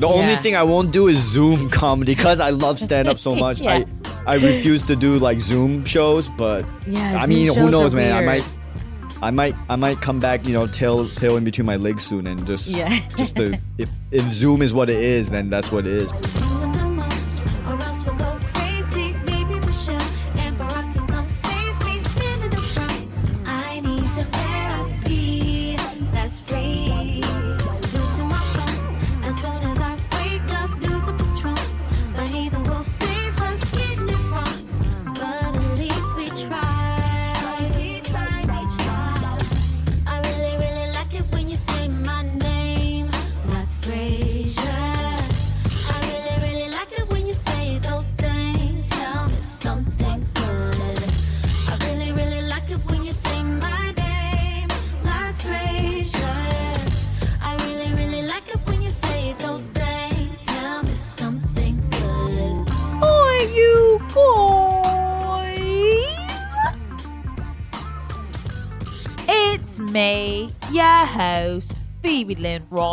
The only thing I won't do is Zoom comedy because I love stand up so much. Yeah. I I refuse to do like Zoom shows, but Yeah, I mean, who knows, man? I might, I might, I might come back, you know, tail tail in between my legs soon, and just, Yeah. just the if if Zoom is what it is, then that's what it is.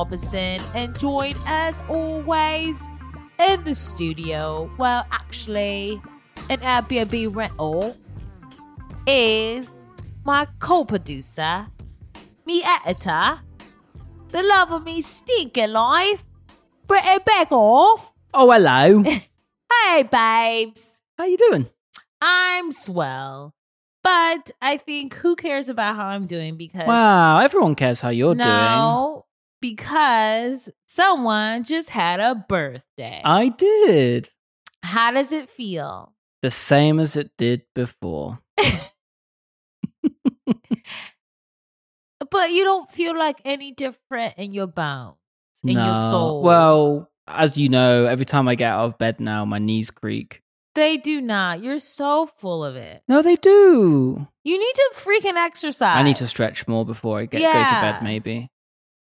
And joined as always in the studio, well, actually, an Airbnb rental, is my co producer, me editor, the love of me stinking life, Brittany Beckoff. Oh, hello. Hey, babes. How you doing? I'm swell. But I think who cares about how I'm doing because Wow, everyone cares how you're doing. no, because someone just had a birthday. I did. how does it feel? The same as it did before. But you don't feel like any different in your bones, in your soul. Well, as you know, every time I get out of bed now, my knees creak. they do not. You're so full of it. No, they do. You need to freaking exercise. I need to stretch more before I get go to bed. Maybe.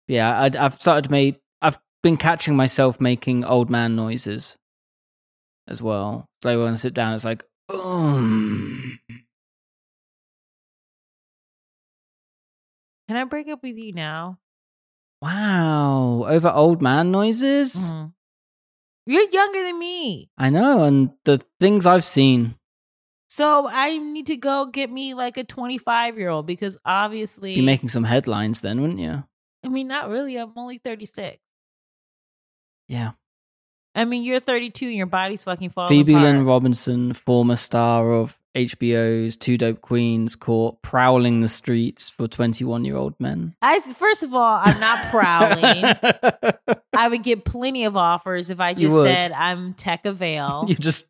Yeah, I, I've started to make. I've been catching myself making old man noises as well. So when I sit down, it's like, um. Can I break up with you now? Wow, over old man noises. Mhm. You're younger than me. I know, and the things I've seen. So I need to go get me like a 25 year old because obviously, Be making some headlines then, wouldn't you? I mean, not really. I'm only 36. Yeah. I mean, you're 32 and your body's fucking falling Phoebe apart. Lynn Robinson, former star of HBO's Two Dope Queens, caught prowling the streets for 21 year old men. I first of all, I'm not prowling. I would get plenty of offers if I just said I'm Tech Avail. you just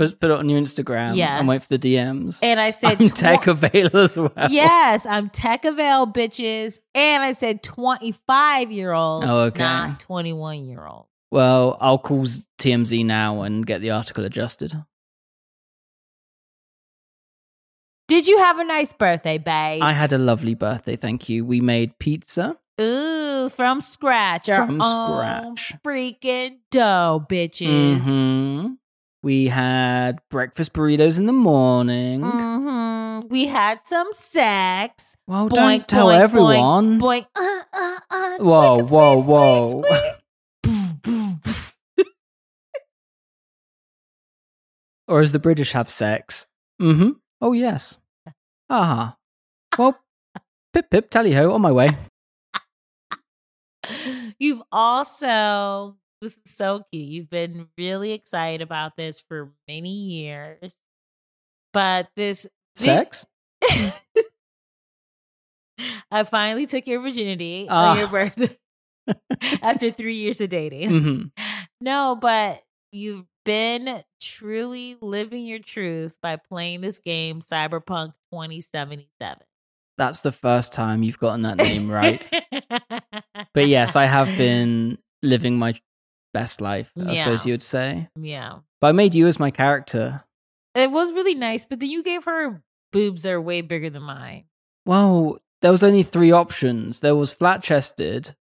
put, put it on your Instagram and wait Yes. for the DMs. and I said I'm tw- tech avail as well. Yes, I'm Tech Avail, bitches. And I said 25 year old, Oh, okay. not 21 year old. Well, I'll call TMZ now and get the article adjusted. Did you have a nice birthday, babe? I had a lovely birthday, thank you. We made pizza. Ooh, from scratch. From scratch. freaking dough, bitches. Mhm. We had breakfast burritos in the morning. Mhm. We had some sex. Well, Boink, don't tell boink, everyone. Boink. Uh, uh, uh, Whoa, squeak, whoa, whoa. or as the British have sex. Mm-hmm. Oh yes. Ah. Well, pip pip tally ho on my way. You've also, this is so cute. You've been really excited about this for many years. But this Sex. I finally took your virginity Ah. on your birthday after three years of dating. Mm-hmm. No, but you've been truly living your truth by playing this game, Cyberpunk 2077. That's the first time you've gotten that name right. but yes, I have been living my best life. I Yeah. suppose you would say. Yeah. But I made you as my character. It was really nice, but then you gave her boobs that are way bigger than mine. Well, there was only three options. There was flat chested,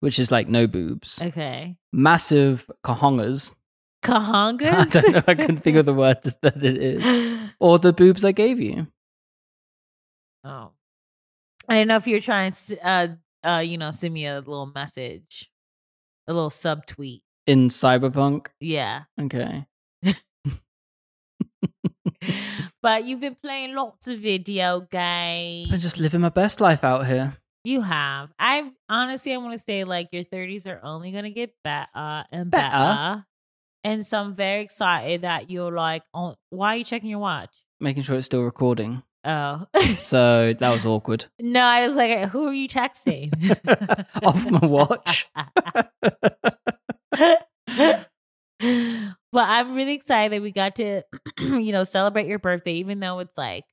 which is like no boobs. Okay. Massive kahongas. Kahongas? I don't know. I couldn't think of the word that it is. Or the boobs I gave you. Oh. I didn't know if you were trying to, uh, uh, you know, send me a little message, a little subtweet. In Cyberpunk? Yeah. Okay. but you've been playing lots of video games. I'm just living my best life out here. You have. I honestly, I want to say like your 30s are only gonna get better and Better? better. And so I'm very excited that you're like, oh, why are you checking your watch? Making sure it's still recording. Oh, So that was awkward. no, I was like, who are you texting? Off my watch. but I'm really excited that we got to, you know, celebrate your birthday, even though it's like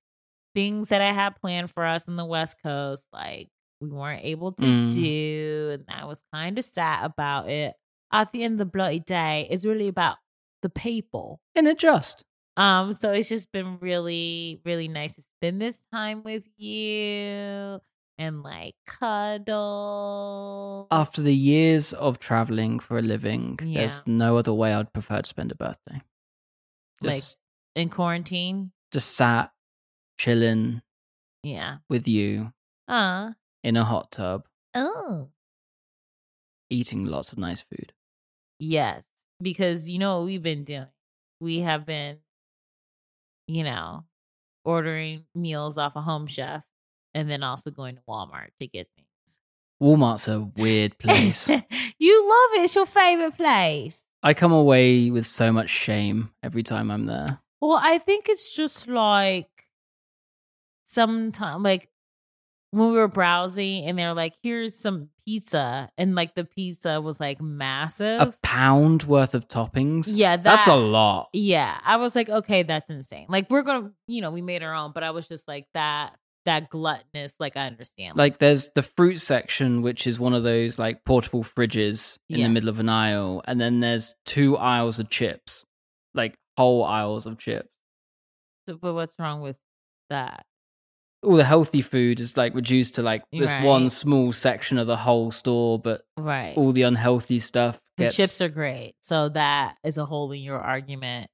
things that I had planned for us in the West Coast, like we weren't able to Mm. do. And I was kind of sad about it. At the end of the bloody day, it's really about the people. And it just. Um, so it's just been really, really nice to spend this time with you and like cuddle. After the years of traveling for a living, Yeah. there's no other way I'd prefer to spend a birthday. Like- in quarantine. just sat, chilling Yeah. with you Uh in a hot tub, oh. eating lots of nice food. Yes. Because you know what we've been doing? We have been, you know, ordering meals off a home chef and then also going to Walmart to get things. Walmart's a weird place. you love it. It's your favorite place. I come away with so much shame every time I'm there. Well, I think it's just like sometime like when we were browsing and they're like, here's some pizza. And like the pizza was like massive. A pound worth of toppings? Yeah, That's a lot. yeah. I was like, okay, that's insane. Like we're gonna, you know, we made our own, but I was just like that that gluttonous, like I understand. Like there's the fruit section, which is one of those like portable fridges in Yeah. the middle of an aisle, and then there's two aisles of chips, like whole aisles of chips. So- but what's wrong with that? All the healthy food is like reduced to like this one small section of the whole store, but Right. all the unhealthy stuff the chips are great. So that is a hole in your argument.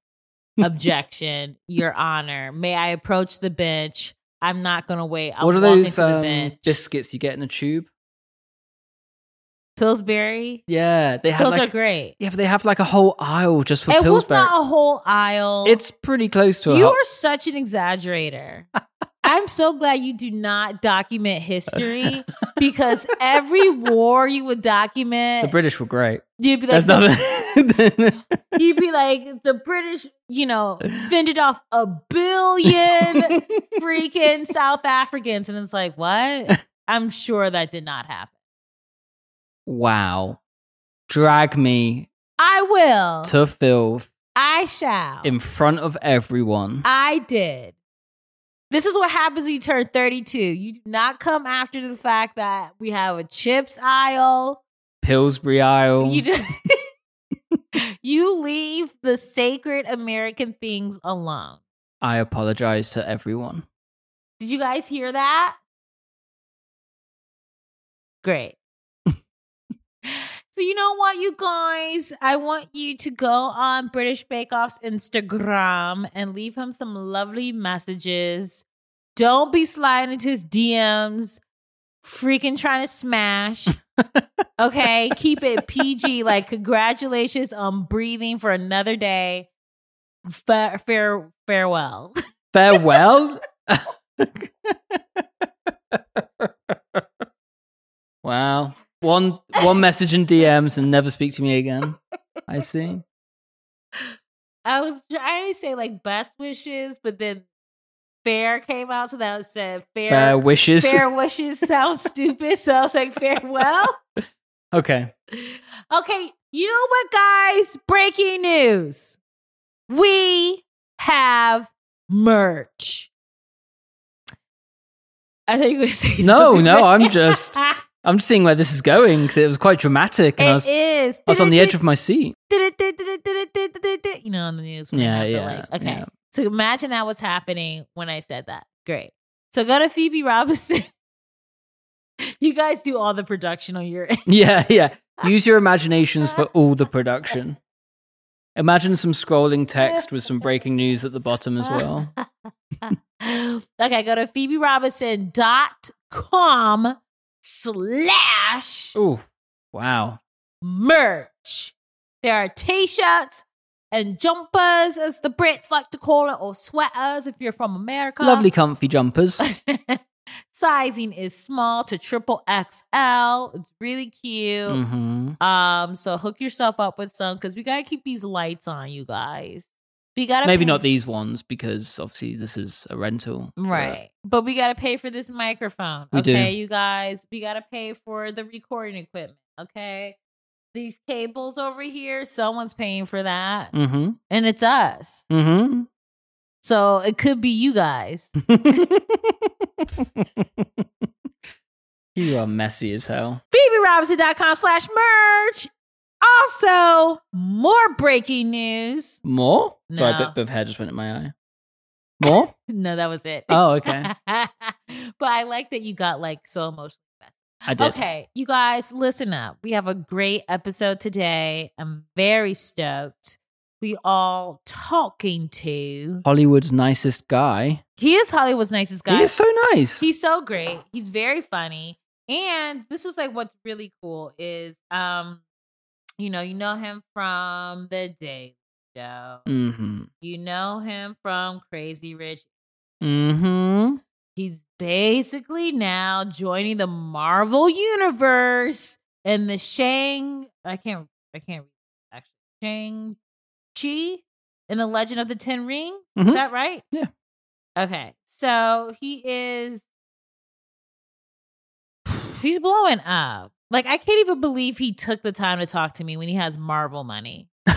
Objection, Your Honor. May I approach the bench? I'm not gonna wait. I'll what are those the um, biscuits you get in a tube? Pillsbury. Yeah, they have Those like are great. yeah, but they have like a whole aisle just for It was Pillsbury. not a whole aisle. it's pretty close to a you whole- are such an exaggerator. I'm so glad you do not document history because every war you would document, the British were great. you'd be like, There's nothing. You'd be like, the British, you know, fended off a billion freaking South Africans, and it's like, what? I'm sure that did not happen. wow. Drag me I will. to filth I shall. in front of everyone. I did. This is what happens when you turn 32. You do not come after the fact that we have a chips aisle. Pillsbury aisle. You just you leave the sacred American things alone. I apologize to everyone. Did you guys hear that? Great. so you know what, you guys? I want you to go on British Bake Off's Instagram and leave him some lovely messages. Don't be sliding into his DMs, freaking trying to smash. Okay, keep it PG. Like, congratulations on breathing for another day. Fa- fare- farewell. Farewell. wow. One one message in DMs and never speak to me again. I see. I was trying to say like best wishes, but then fair came out, so that said fair Fair wishes. fair wishes sounds stupid. So I was like farewell. Okay. Okay, you know what, guys? Breaking news. We have merch. I thought you were going to say No, something. no, I'm just- I'm just seeing where this is going because it was quite dramatic and I was, is. I was on the edge of my seat. You know, on the news. Yeah, yeah, like- okay. yeah. So imagine that was happening when I said that. Great. So go to Phoebe Robinson. you guys do all the production on your end. Yeah, yeah. Use your imaginations for all the production. Imagine some scrolling text with some breaking news at the bottom as well. okay, go to phoeberobinson.com slash Ooh, wow. merch. There are t-shirts and jumpers, as the Brits like to call it, or sweaters if you're from America. Lovely, comfy jumpers. Sizing is small to triple XL. It's really cute. hmm Um, so hook yourself up with some because we gotta keep these lights on, you guys. We gotta Maybe pay- not these ones because obviously this is a rental. right, but we gotta pay for this microphone. We do. okay, you guys. We gotta pay for the recording equipment. Okay, these cables over here, someone's paying for that, Mm-hmm. and it's us. Mm-hmm. So it could be you guys. you are messy as hell. PhoebeRobinson.com slash merch. Also, more breaking news. More? Sorry, a No. bit, bit of hair just went in my eye. More? No, that was it. Oh, okay. but I like that you got like so emotional. I did. Okay, you guys, listen up. We have a great episode today. I'm very stoked. We are talking to. Hollywood's nicest guy. He is Hollywood's nicest guy. He is so nice. He's so great. He's very funny. And this is like what's really cool is um, you know, you know him from the Daily Show. mm-hmm. You know him from Crazy Rich. Mm-hmm. He's basically now joining the Marvel universe and the Shang I can't I can't read actually. Shang Chi in the Legend of the Ten Rings. Is Mhm. that right? Yeah. Okay. So he is he's blowing up. Like I can't even believe he took the time to talk to me when he has Marvel money.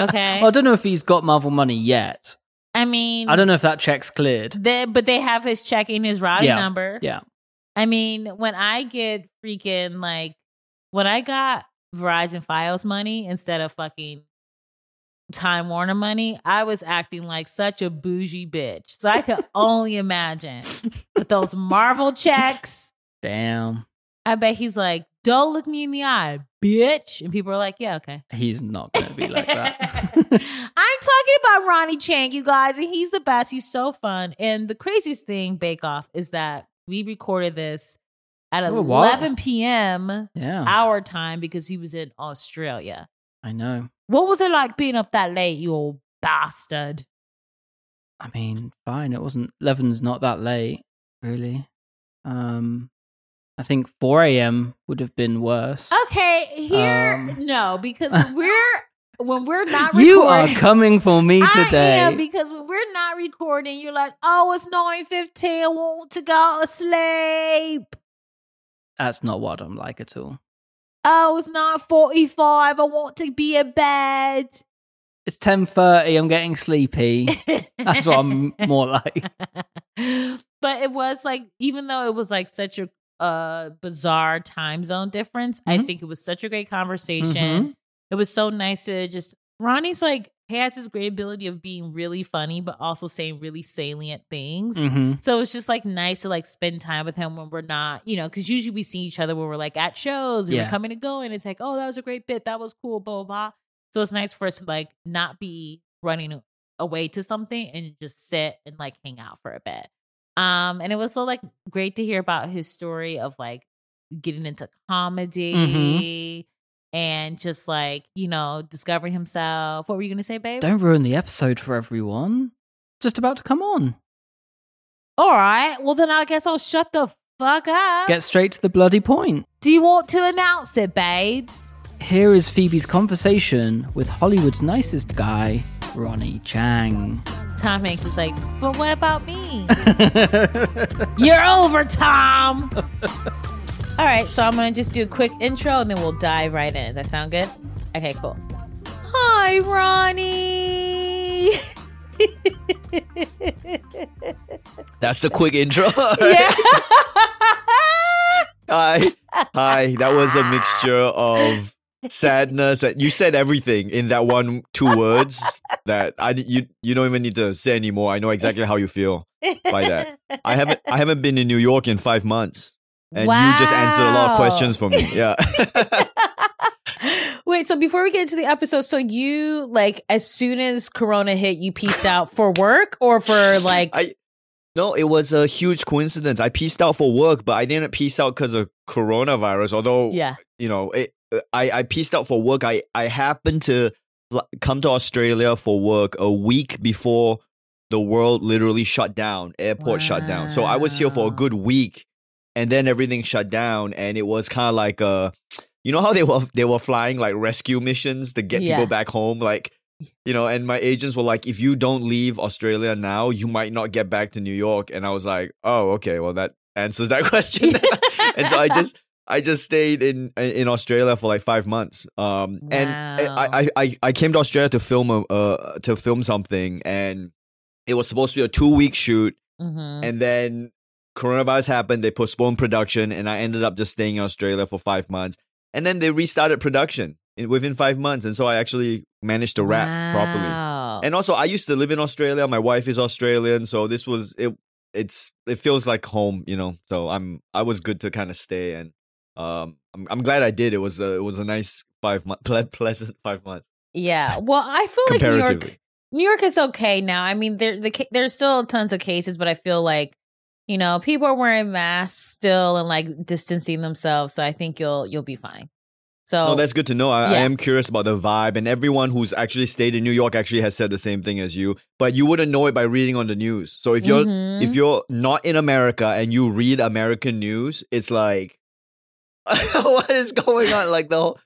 Okay. Well, I don't know if he's got Marvel money yet. I mean I don't know if that check's cleared. they, but they have his checking his routing Yeah. number. Yeah. I mean, when I get freaking like when I got Verizon Fios money instead of fucking Time Warner money, I was acting like such a bougie bitch. So I could only imagine with those Marvel checks. Damn. I bet he's like, "Don't look me in the eye, bitch," and people are like, "Yeah, okay." He's not going to be like that. I'm talking about Ronny Chieng, you guys, and he's the best. He's so fun. And the craziest thing, Bake Off, is that we recorded this at Oh, wow. 11 p.m. yeah. our time because he was in Australia. I know. What was it like being up that late, you old bastard? I mean, fine. It wasn't 11's not that late, really. Um, I think 4 a.m. would have been worse. Okay, here, Um. no, because we're when we're not you are coming for me today. I am because when we're not recording, you're like, oh, it's nine fifteen. I want to go to sleep. That's not what I'm like at all. Oh, it's nine forty five. I want to be in bed. It's 10:30. I'm getting sleepy. That's what I'm more like. but it was like, even though it was like such a uh, bizarre time zone difference, I Mhm. think it was such a great conversation. Mhm. It was so nice to just. Ronny's like he has this great ability of being really funny, but also saying really salient things. Mhm. So it's just like nice to like spend time with him when we're not, you know, because usually we see each other when we're like at shows and Yeah. we're coming and going. It's like, oh, that was a great bit. That was cool, blah, blah, blah. So it's nice for us to like not be running away to something and just sit and like hang out for a bit. Um, and it was so like great to hear about his story of like getting into comedy and just like, you know, discovering himself. What were you gonna say, babe? Don't ruin the episode for everyone. Just about to come on. All right. Well then I guess I'll shut the fuck up. Get straight to the bloody point. Do you want to announce it, babes? Here is Phoebe's conversation with Hollywood's nicest guy, Ronny Chieng. Tom Hanks is like, but what about me? You're over, Tom. All right, so I'm gonna just do a quick intro and then we'll dive right in. Does that sound good? Okay, cool. Hi, Ronnie. That's the quick intro. yeah. Hi. Hi. That was a mixture of sadness you said everything in that one two words that I you you don't even need to say anymore. I know exactly how you feel by that. I haven't I haven't been in New York in five months. And you just answered a lot of questions for me. Yeah. Wait, so before we get into the episode, so you like as soon as Corona hit, you pieced out for work or for like I no, it was a huge coincidence. I pieced out for work, but I didn't piece out because of coronavirus. Although yeah. you know, it, I I pieced out for work. I I happened to come to Australia for work a week before the world literally shut down. Airport shut down. So I was here for a good week, and then everything shut down, and it was kind of like a, you know how they were they were flying like rescue missions to get Yeah. people back home, like. You know, and my agents were like, if you don't leave Australia now, you might not get back to New York. And I was like, oh, okay, well, that answers that question. and so I just I just stayed in in Australia for like five months. Um, and I, I I came to Australia to film a uh to film something, and it was supposed to be a two week shoot, Mhm. and then coronavirus happened. They postponed production, and I ended up just staying in Australia for five months, and then they restarted production in, within five months, and so I actually managed to wrap properly. And also, I used to live in Australia. My wife is Australian, so this was it. It's it feels like home, you know. So I'm I was good to kind of stay, and um, I'm I'm glad I did. It was a it was a nice five month ple- pleasant five months yeah. Well, I feel like New. York New York is okay now. I mean, there the there's still tons of cases, but I feel like you know people are wearing masks still and like distancing themselves. So I think you'll you'll be fine. So No, that's good to know. I, I am curious about the vibe, and everyone who's actually stayed in New York actually has said the same thing as you. But you wouldn't know it by reading on the news. So if you're Mhm. if you're not in America and you read American news, it's like, what is going on? Like the whole,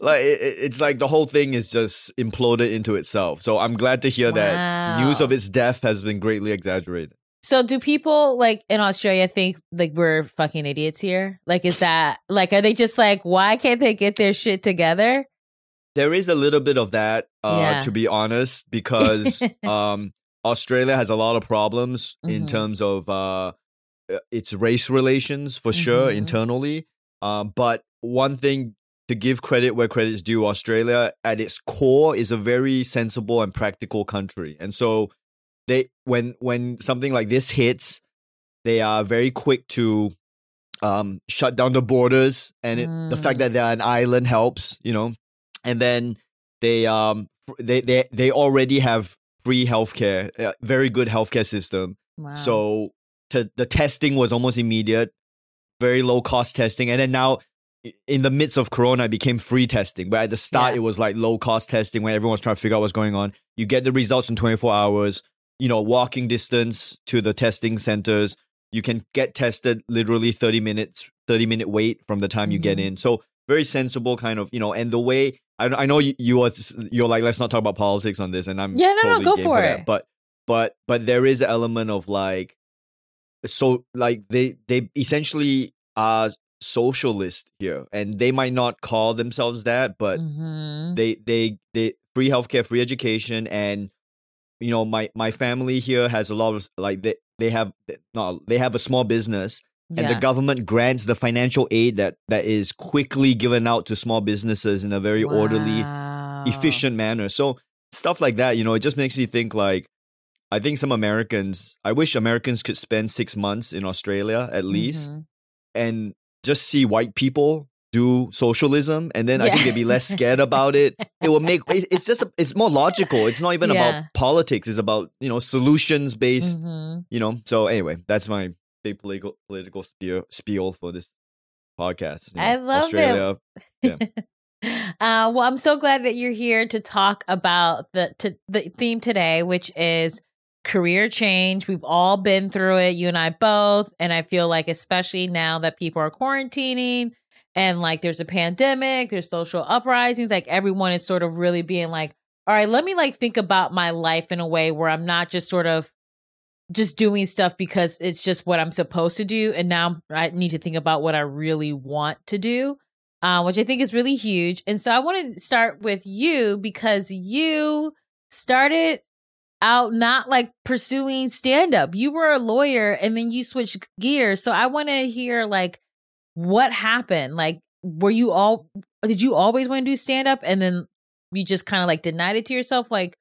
like it, it- it's like the whole thing is just imploded into itself. So I'm glad to hear that news of its death has been greatly exaggerated. So do people like in Australia think like we're fucking idiots here? Like is that like are they just like why can't they get their shit together? There is a little bit of that, uh, Yeah. to be honest, because um, Australia has a lot of problems in Mhm. terms of uh, uh, its race relations for sure Mhm. internally. Um, but one thing to give credit where credit is due, Australia at its core is a very sensible and practical country, and so they when when something like this hits, they are very quick to um, shut down the borders, and it, the fact Mm. that they're an island helps, you know. And then they um they they they already have free healthcare, very good healthcare system. Wow. So to, the testing was almost immediate, very low cost testing, and then now in the midst of Corona, it became free testing. But at the start, Yeah. it was like low cost testing where everyone was trying to figure out what's going on. You get the results in 24 hours. You know, walking distance to the testing centers. You can get tested literally 30 minutes, 30 minute wait from the time you get Mhm. in. So very sensible kind of, you know, and the way I, I know you, you are, you're like, let's not talk about politics on this. And I'm Yeah, no, no, go for that. it. But, but, but there is an element of like, so like they they essentially are socialist here and they might not call themselves that but Mhm. they they they free healthcare free education and you know my my family here has a lot of like they they have no they have a small business and the government grants the financial aid that that is quickly given out to small businesses in a very orderly efficient manner. So stuff like that, you know, it just makes me think like I think some Americans I wish Americans could spend six months in Australia at least Mhm. And just see white people do socialism and then I think they'd be less scared about it. It will make it's just it's more logical. It's not even Yeah. about politics, it's about, you know, solutions based, Mhm. you know. So anyway, that's my big political political spiel, spiel for this podcast. you I know, love it. Australia. uh, well, I'm so glad that you're here to talk about the to, the theme today, which is career change. We've all been through it, you and I both, and I feel like especially now that people are quarantining and like there's a pandemic, there's social uprisings, like everyone is sort of really being like, all right, let me like think about my life in a way where I'm not just sort of just doing stuff because it's just what I'm supposed to do. And now I need to think about what I really want to do, uh, which I think is really huge. And so I want to start with you because you started out not like pursuing stand up. You were a lawyer and then you switched gears. So I want to hear like what happened. Like, were you all, did you always want to do stand up and then you just kind of like denied it to yourself? Like,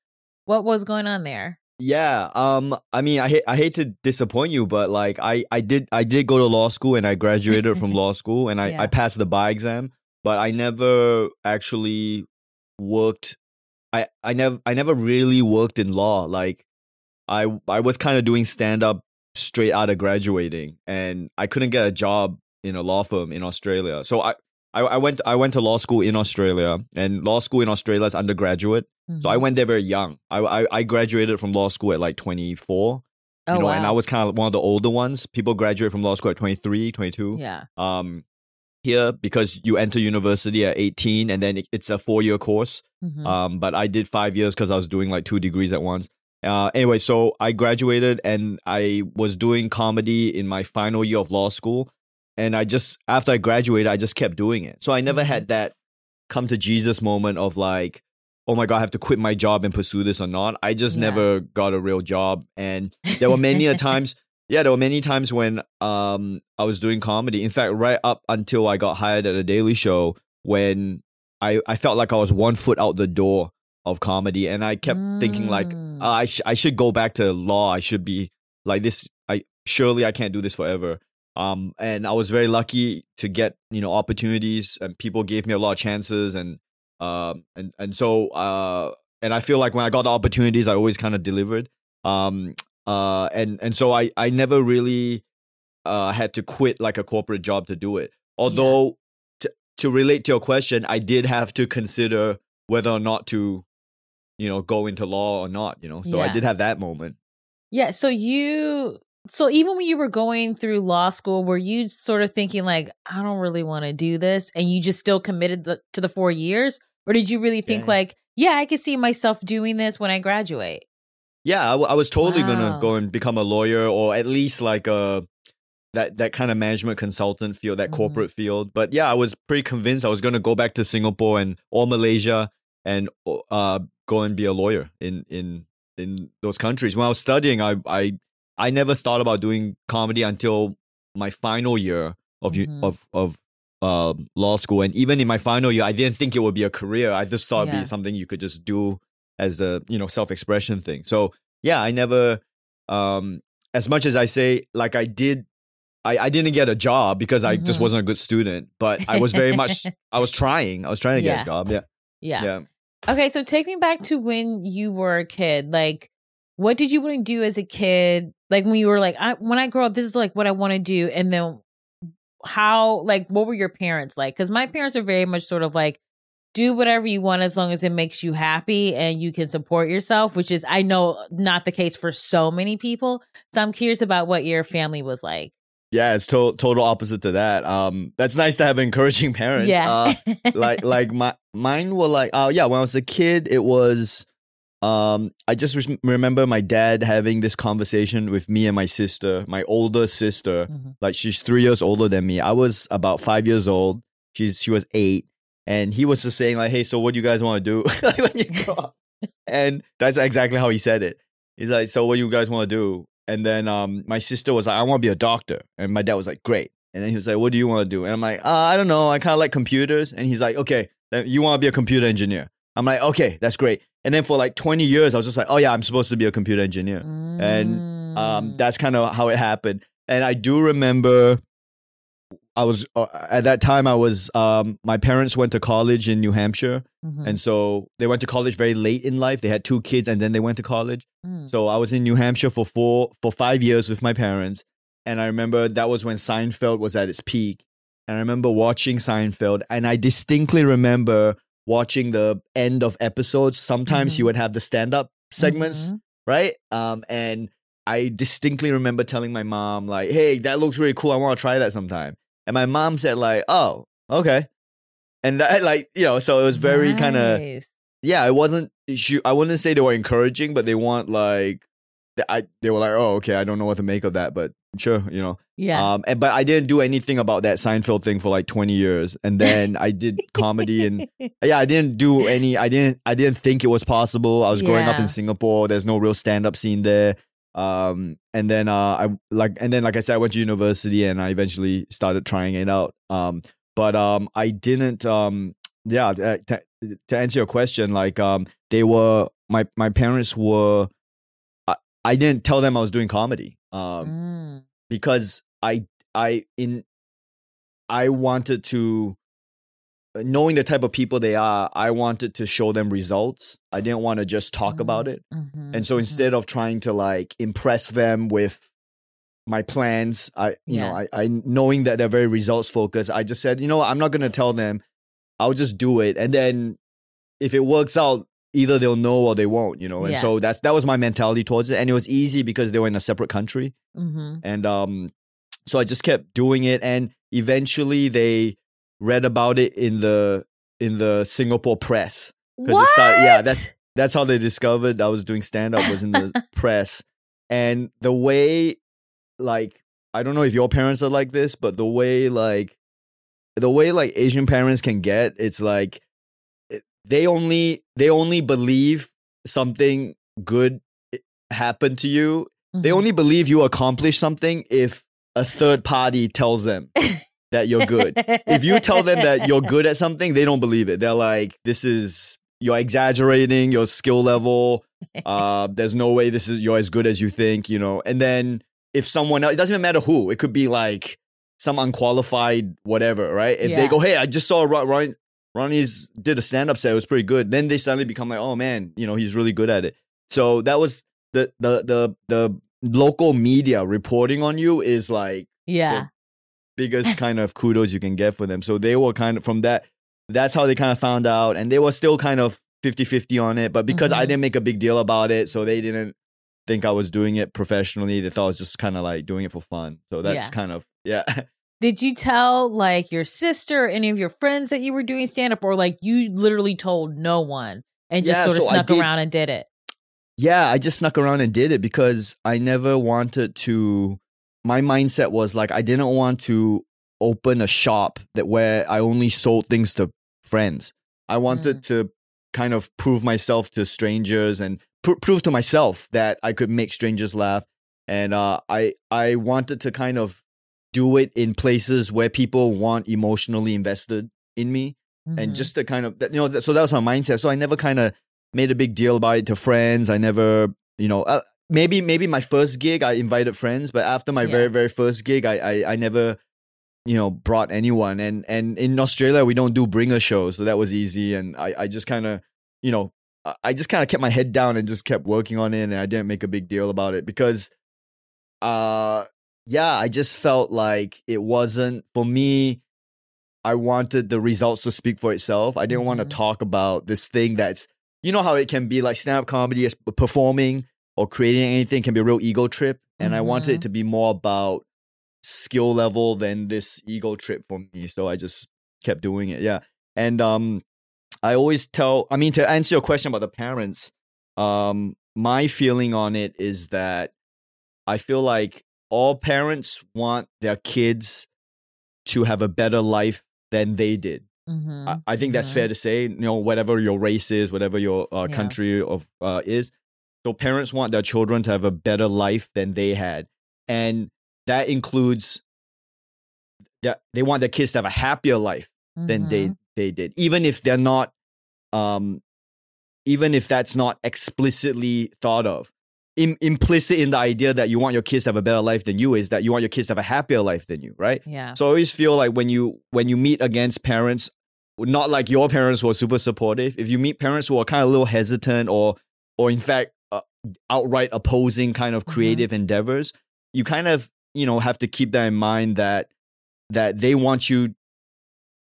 what was going on there? Yeah. Um. I mean, I hate I hate to disappoint you, but like I I did I did go to law school and I graduated from law school and I Yeah. I passed the bar exam, but I never actually worked. I I never I never really worked in law. Like I I was kind of doing stand up straight out of graduating, and I couldn't get a job in a law firm in Australia. So I I, I went I went to law school in Australia, and law school in Australia is undergraduate. So I Mhm. went there very young. I, I I graduated from law school at like 24. oh, you know, wow. and I was kind of one of the older ones. People graduate from law school at 23, 22. yeah. Um, here because you enter university at 18, and then it, it's a four year course. Mhm. Um, but I did five years because I was doing like two degrees at once. Uh, anyway, so I graduated and I was doing comedy in my final year of law school. And I just, after I graduated, I just kept doing it. So I never had that come to Jesus moment of like, oh my God, I have to quit my job and pursue this or not. I just Yeah. never got a real job. And there were many a times, yeah, there were many times when um I was doing comedy. In fact, right up until I got hired at a Daily Show, when I I felt like I was one foot out the door of comedy, and I kept thinking like Mm. "Ah, I sh- I should go back to law. I should be like this. I surely I can't do this forever. Um, and I was very lucky to get you know opportunities, and people gave me a lot of chances, and um, and and so uh, and I feel like when I got the opportunities, I always kind of delivered. Um, uh, and and so I I never really uh had to quit like a corporate job to do it. Although to to relate to your question, I did have to consider whether or not to, you know, go into law or not. You know, so I did have that moment. Yeah. So you, so even when you were going through law school, were you sort of thinking like, I don't really want to do this, and you just still committed the, to the four years, or did you really think Yeah. like, yeah, I could see myself doing this when I graduate? Yeah, I, w- I was totally gonna go and become a lawyer or at least like a that that kind of management consultant field, that Mhm. corporate field. But yeah, I was pretty convinced I was gonna go back to Singapore and or Malaysia and uh go and be a lawyer in in in those countries. When I was studying, I I I never thought about doing comedy until my final year of u Mhm. of of um, law school, and even in my final year, I didn't think it would be a career. I just thought it'd be something you could just do as a you know self expression thing. So yeah, I never um as much as I say like I did I, I didn't get a job because I just Mhm. wasn't a good student, but I was very much I was trying. I was trying to get Yeah. a job. Yeah. Yeah. Yeah. Okay. So take me back to when you were a kid. Like, what did you want to do as a kid? Like when you were like, I, when I grow up, this is like what I want to do. And then how, like, what were your parents like? Because my parents are very much sort of like, do whatever you want as long as it makes you happy and you can support yourself, which is, I know, not the case for so many people. So I'm curious about what your family was like. Yeah, it's to- total opposite to that. Um that's nice to have encouraging parents. Uh, Yeah. like like my mine were like oh yeah when i was a kid it was um i just res- remember my dad having this conversation with me and my sister my older sister Mhm. like she's three years older than me i was about five years old she's she was eight and he was just saying like hey so what do you guys want to do like when you grow up and that's exactly how he said it he's like so what do you guys want to do and then um my sister was like i want to be a doctor and my dad was like great and then he was like, "What do you want to do?" And I'm like, uh, "I don't know. I kind of like computers." And he's like, "Okay, you want to be a computer engineer?" I'm like, "Okay, that's great." And then for like 20 years, I was just like, "Oh yeah, I'm supposed to be a computer engineer." And um, Mm. that's kind of how it happened. And I do remember, I was uh, at that time. I was um, my parents went to college in New Hampshire, Mhm. and so they went to college very late in life. They had two kids, and then they went to college. Mm. So I was in New Hampshire for four for five years with my parents, and I remember that was when Seinfeld was at its peak. And I remember watching Seinfeld, and I distinctly remember watching the end of episodes. Sometimes Mhm. he would have the stand up segments, Mhm. right? Um, and I distinctly remember telling my mom like, "Hey, that looks really cool. I want to try that sometime." And my mom said like, "Oh, okay." And that, like you know, so it was very kind of yeah, it wasn't. She, I wouldn't say they were encouraging, but they want like, I they were like, oh, okay, I don't know what to make of that, but sure, you know. Yeah. Um, and but I didn't do anything about that Seinfeld thing for like twenty years, and then I did comedy, and yeah, I didn't do any. I didn't. I didn't think it was possible. I was growing up in Singapore. There's no real stand up scene there. Um, and then uh, I like, and then like I said, I went to university, and I eventually started trying it out. Um, but um, I didn't. Um, yeah, uh, to, to answer your question, like um, they were my my parents were. I, I didn't tell them I was doing comedy. Um, Mm. because I I in I wanted to knowing the type of people they are, I wanted to show them results. I didn't want to just talk about it. Mhm, And so mhm. instead of trying to like impress them with my plans. I you know I, I knowing that they're very results focused. I just said you know what, I'm not gonna tell them. I'll just do it, and then if it works out, either they'll know or they won't. You know, and Yeah. so that's that was my mentality towards it, and it was easy because they were in a separate country, Mm-hmm. and um, so I just kept doing it, and eventually they read about it in the in the Singapore press. 'Cause it What? started- yeah, that's- that's how they discovered I was doing stand up was in the press. And the way like I don't know if your parents are like this, but the way like the way like Asian parents can get, it's like they only they only believe something good i- happened to you. They Mhm. only believe you accomplished something if a third party tells them that you're good if you tell them that you're good at something, they don't believe it. They're like, "This is you're exaggerating your skill level. Uh, there's no way this is you're as good as you think." You know. And then if someone else, it doesn't even matter who. It could be like some unqualified whatever, right? If Yeah. they go, "Hey, I just saw Ron, Ron, Ronny's did a stand up set. It was pretty good." Then they suddenly become like, "Oh man, you know, he's really good at it." So that was the the the the local media reporting on you is like yeah. Biggest kind of kudos you can get for them. So they were kind of from that that's how they kind of found out and they were still kind of 50-50 on it, but because I Mhm. didn't make a big deal about it, so they didn't think I was doing it professionally. They thought I was just kind of like doing it for fun. So that's Yeah. kind of yeah. Did you tell like your sister or any of your friends that you were doing stand up or like you literally told no one and just Yeah, sort of so snuck did- around and did it? yeah, I just snuck around and did it because I never wanted to. My mindset was like I didn't want to open a shop that where I only sold things to friends. I wanted to kind of prove myself to strangers and pr- prove to myself that I could make strangers laugh. And uh, I I wanted to kind of do it in places where people want emotionally invested in me Mhm. and just to kind of you know so that was my mindset so i never kind of made a big deal about it to friends i never you know uh, maybe maybe my first gig i invited friends but after my Yeah. very very first gig I, I i never you know brought anyone and and in australia we don't do bringer shows so that was easy and i i just kind of you know I- just kind of kept my head down and just kept working on it and i didn't make a big deal about it because uh yeah i just felt like it wasn't for me I wanted the results to speak for itself. I didn't want Mhm. to talk about this thing that's, you know, how it can be like stand up comedy, as performing or creating anything can be a real ego trip. And I wanted it to be more about skill level than this ego trip for me. So I just kept doing it. Yeah. And um, I always tell, I mean, to answer your question about the parents, um, my feeling on it is that I feel like all parents want their kids to have a better life than they did. Mhm. I, I think that's Mhm. fair to say. You know, whatever your race is, whatever your uh, Yeah. country of uh, is, so parents want their children to have a better life than they had, and that includes that they want their kids to have a happier life than they Mhm. they did, even if they're not, um, even if that's not explicitly thought of. Im- implicit in the idea that you want your kids to have a better life than you is that you want your kids to have a happier life than you, right? Yeah. So I always feel like when you when you meet against parents, not like your parents who are super supportive. If you meet parents who are kind of a little hesitant or or in fact outright opposing kind of Mhm. creative endeavors, you kind of you know have to keep that in mind that that they want you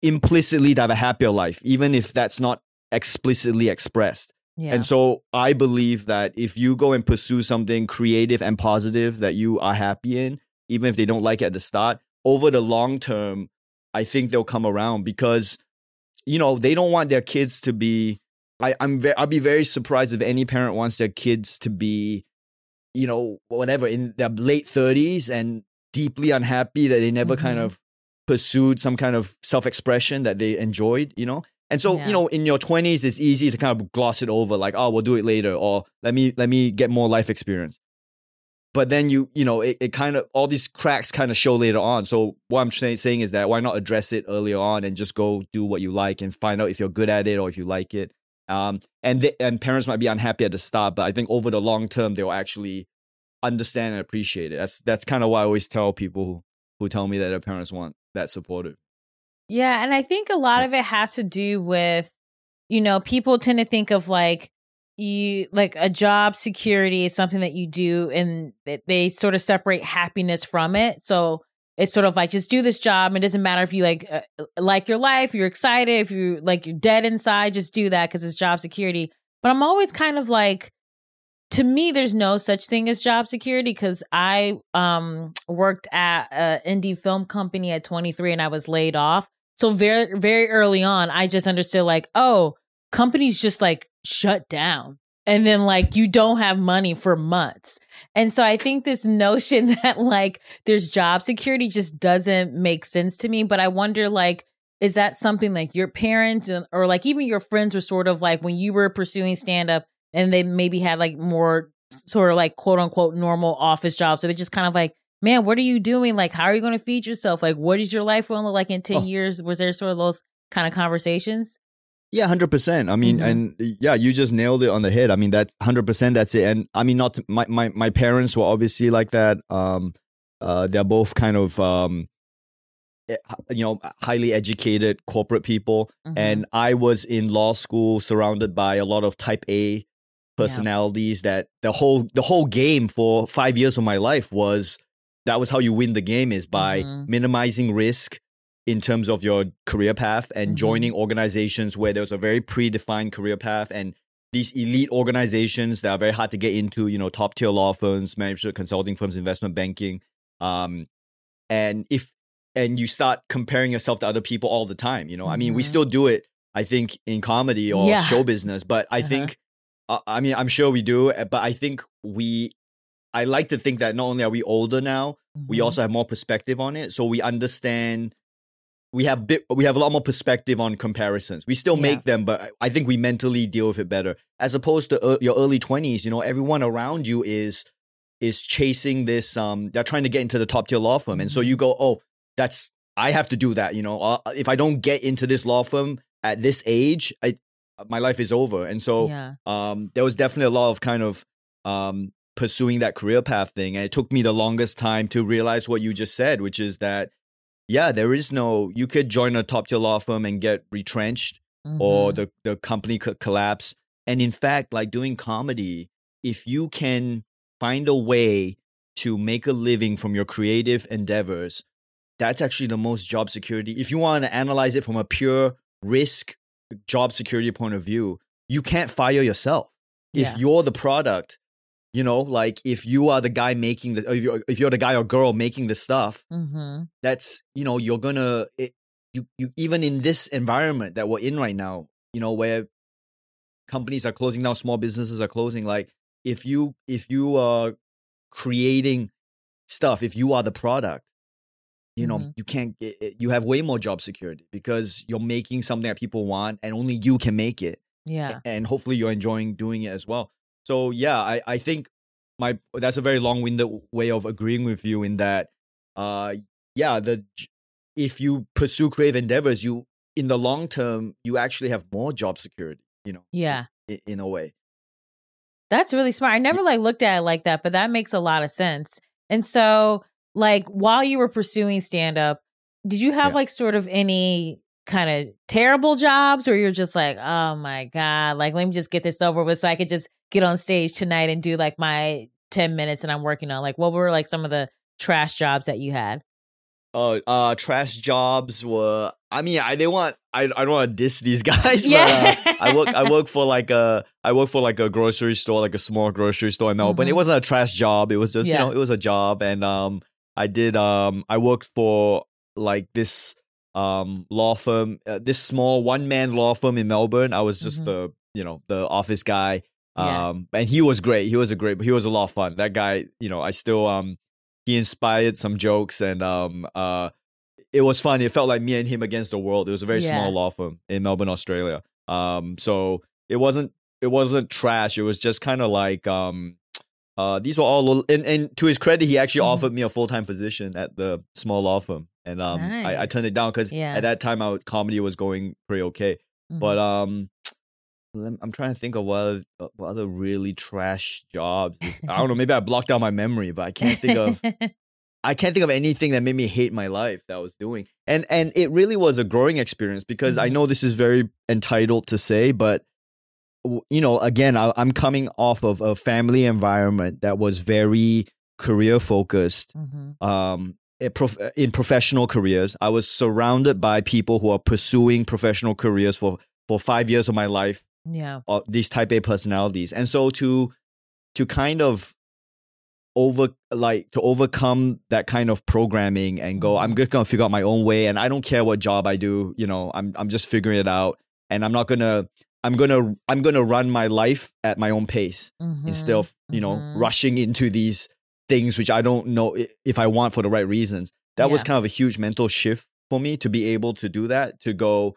implicitly to have a happier life, even if that's not explicitly expressed. Yeah. And so I believe that if you go and pursue something creative and positive that you are happy in, even if they don't like it at the start, over the long term, I think they'll come around because, you know, they don't want their kids to be. I, I'm ve- I'll be very surprised if any parent wants their kids to be, you know, whatever in their late thirties and deeply unhappy that they never kind Mhm. of pursued some kind of self expression that they enjoyed, you know. And so, Yeah. you know, in your twenties, it's easy to kind of gloss it over, like, oh, we'll do it later, or let me let me get more life experience. But then you, you know, it, it kind of all these cracks kind of show later on. So what I'm saying saying is that why not address it earlier on and just go do what you like and find out if you're good at it or if you like it. Um, and th- and parents might be unhappy at the start, but I think over the long term they'll actually understand and appreciate it. That's that's kind of why I always tell people who, who tell me that their parents want that supportive. Yeah, and I think a lot of it has to do with, you know, people tend to think of like you like a job security is something that you do and they- they sort of separate happiness from it. So it's sort of like just do this job. It doesn't matter if you like uh, like your life, you're excited, if you like you're dead inside, just do that because it's job security. But I'm always kind of like to me there's no such thing as job security because I um worked at an indie film company at 23 and I was laid off. So very very early on I just understood like oh companies just like shut down and then like you don't have money for months. And so I think this notion that like there's job security just doesn't make sense to me, but I wonder like is that something like your parents and, or like even your friends were sort of like when you were pursuing stand up and they maybe had like more sort of like quote unquote normal office jobs. So they're just kind of like man what are you doing? Like how are you going to feed yourself? Like what is your life going to look like in 10 Oh. years? Was there sort of those kind of conversations Yeah, hundred percent. I mean, Mhm. and yeah, you just nailed it on the head. I mean, that's hundred percent. That's it. And I mean, not my my my parents were obviously like that. Um, uh, they're both kind of um, eh, you know, highly educated corporate people, Mhm. and I was in law school surrounded by a lot of Type A personalities. That the whole the whole game for five years of my life was that was how you win the game is by Mhm. minimizing risk in terms of your career path and Mhm. joining organizations where there's a very predefined career path and these elite organizations that are very hard to get into, you know, top tier law firms, management consulting firms, investment banking. Um, and if and you start comparing yourself to other people all the time, you know, I mean, we Mhm. still do it, I think, in comedy or Yeah. show business, but I Uh-huh. think, uh, I mean, I'm sure we do, uh, but I think we, I like to think that not only are we older now, we Mhm. also have more perspective on it so we understand we have bit we have a lot more perspective on comparisons we still Yeah. make them but I- think we mentally deal with it better as opposed to uh, your early 20s you know everyone around you is is chasing this um they're trying to get into the top tier law firm and so Mm-hmm. you go oh that's i have to do that you know uh, if i don't get into this law firm at this age I, my life is over and so yeah um, there was definitely a lot of kind of um, pursuing that career path thing. And it took me the longest time to realize what you just said, which is that, yeah, there is no, you could join a top tier law firm and get retrenched or Mhm. the, the company could collapse. And in fact, like doing comedy, if you can find a way to make a living from your creative endeavors, that's actually the most job security. If you want to analyze it from a pure risk job security point of view, you can't fire yourself. If Yeah. you're the product, you know, like if you are the guy making the, if you're, if you're the guy or girl making the stuff, Mhm. that's you know you're gonna it, you you even in this environment that we're in right now you know where companies are closing down small businesses are closing like if you if you are creating stuff if you are the product you know Mhm. you can't get it, you have way more job security because you're making something that people want and only you can make it yeah and hopefully you're enjoying doing it as well. So yeah, I, I think my that's a very long-winded way of agreeing with you in that uh yeah, the if you pursue creative endeavors, you in the long term you actually have more job security, you know, yeah in, in a way. That's really smart. I never like looked at it like that, but that makes a lot of sense. And so, like, while you were pursuing stand up, did you have Yeah. like sort of any kind of terrible jobs where you're just like, oh my God, like, let me just get this over with so I could just get on stage tonight and do like my 10 minutes and I'm working on? Like, what were like some of the trash jobs that you had? Uh, uh, trash jobs were. I mean, I they want. I I don't want to diss these guys, but uh, I work. I work for like a. I work for like a grocery store, like a small grocery store in Melbourne. It Mhm. wasn't a trash job. It was just Yeah. you know, it was a job, and um, I did um, I worked for like this um law firm, uh, this small one man law firm in Melbourne. I was just Mhm. the you know the office guy. Yeah. Um, and he was great. He was a great. He was a lot of fun. That guy, you know, I still um, he inspired some jokes and um uh it was fun. It felt like me and him against the world. It was a very Yeah. small law firm in Melbourne, Australia. Um, so it wasn't it wasn't trash. It was just kind of like um, uh, these were all little, and and to his credit, he actually Mhm. offered me a full time position at the small law firm, and um, I, I turned it down because Yeah. at that time, our comedy was going pretty okay. Mhm. But um, I'm trying to think of what other, uh, what other really trash jobs. I don't know. Maybe I blocked out my memory, but I can't think of. I can't think of anything that made me hate my life that I was doing. And and it really was a growing experience because I Mhm. know this is very entitled to say, but you know, again, I, I'm coming off of a family environment that was very career focused. Mm-hmm. Um, in, professional careers, I was surrounded by people who are pursuing professional careers for for five years of my life. Yeah. Uh, these Type A personalities, and so to to kind of over like to overcome that kind of programming and go i'm Mhm. just gonna figure out my own way and i don't care what job i do you know i'm i'm just figuring it out and i'm not gonna i'm gonna i'm gonna run my life at my own pace instead of you know mhm. rushing into these things which i don't know if i want for the right reasons that was kind of a huge mental shift for me to be able to do that to go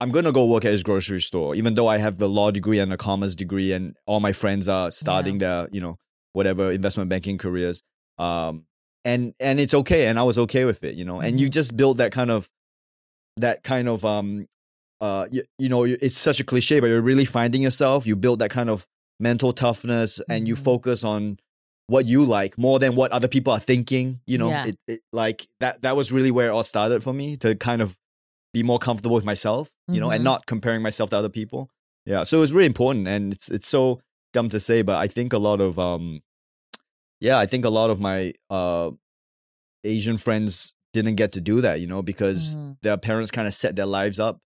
i'm gonna go work at his grocery store even though i have the law degree and a commerce degree and all my friends are starting their you know whatever investment banking careers um and and it's okay and i was okay with it you know and you Mhm. just build that kind of that kind of um uh you, you know it's such a cliche but you're really finding yourself you build that kind of mental toughness and you Mhm. focus on what you like more than what other people are thinking you know Yeah. it, it like that that was really where it all started for me to kind of be more comfortable with myself you know Mhm. and not comparing myself to other people yeah so it was really important and it's it's so dumb to say but i think a lot of um yeah i think a lot of my uh asian friends didn't get to do that you know because Mhm. their parents kind of set their lives up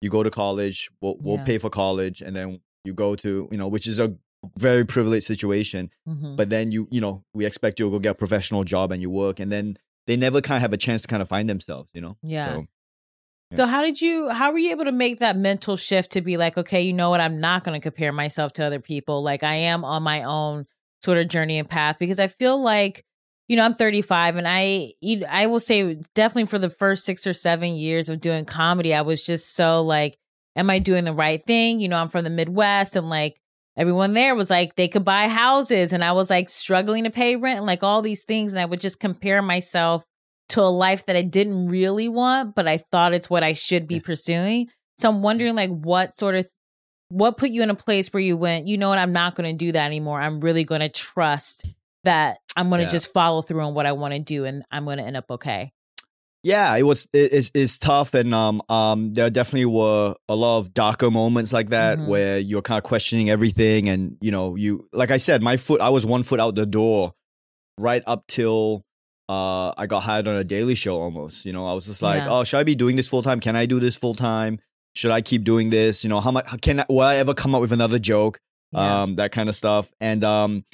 you go to college we'll, we'll Yeah. pay for college and then you go to you know which is a very privileged situation Mhm. but then you you know we expect you to go get a professional job and you work and then they never kind of have a chance to kind of find themselves you know Yeah. So, So how did you how were you able to make that mental shift to be like, okay, you know what, I'm not gonna compare myself to other people. Like I am on my own sort of journey and path because I feel like, you know, I'm 35 and I I will say definitely for the first six or seven years of doing comedy, I was just so like, am I doing the right thing? You know, I'm from the Midwest and like everyone there was like they could buy houses and I was like struggling to pay rent and like all these things and I would just compare myself to a life that I didn't really want, but I thought it's what I should be pursuing. So I'm wondering like what sort of what put you in a place where you went, you know what, I'm not going to do that anymore. I'm really going to trust that I'm going to Yeah. just follow through on what I want to do and I'm going to end up okay. Yeah it was it, it's, it's tough and um um there definitely were a lot of darker moments like that Mhm. where you're kind of questioning everything and you know you like i said my foot i was one foot out the door right up till uh i got hired on a daily show almost you know i was just like Yeah. oh should i be doing this full time can i do this full time should i keep doing this you know how much can I, will i ever come up with another joke Yeah. um that kind of stuff and um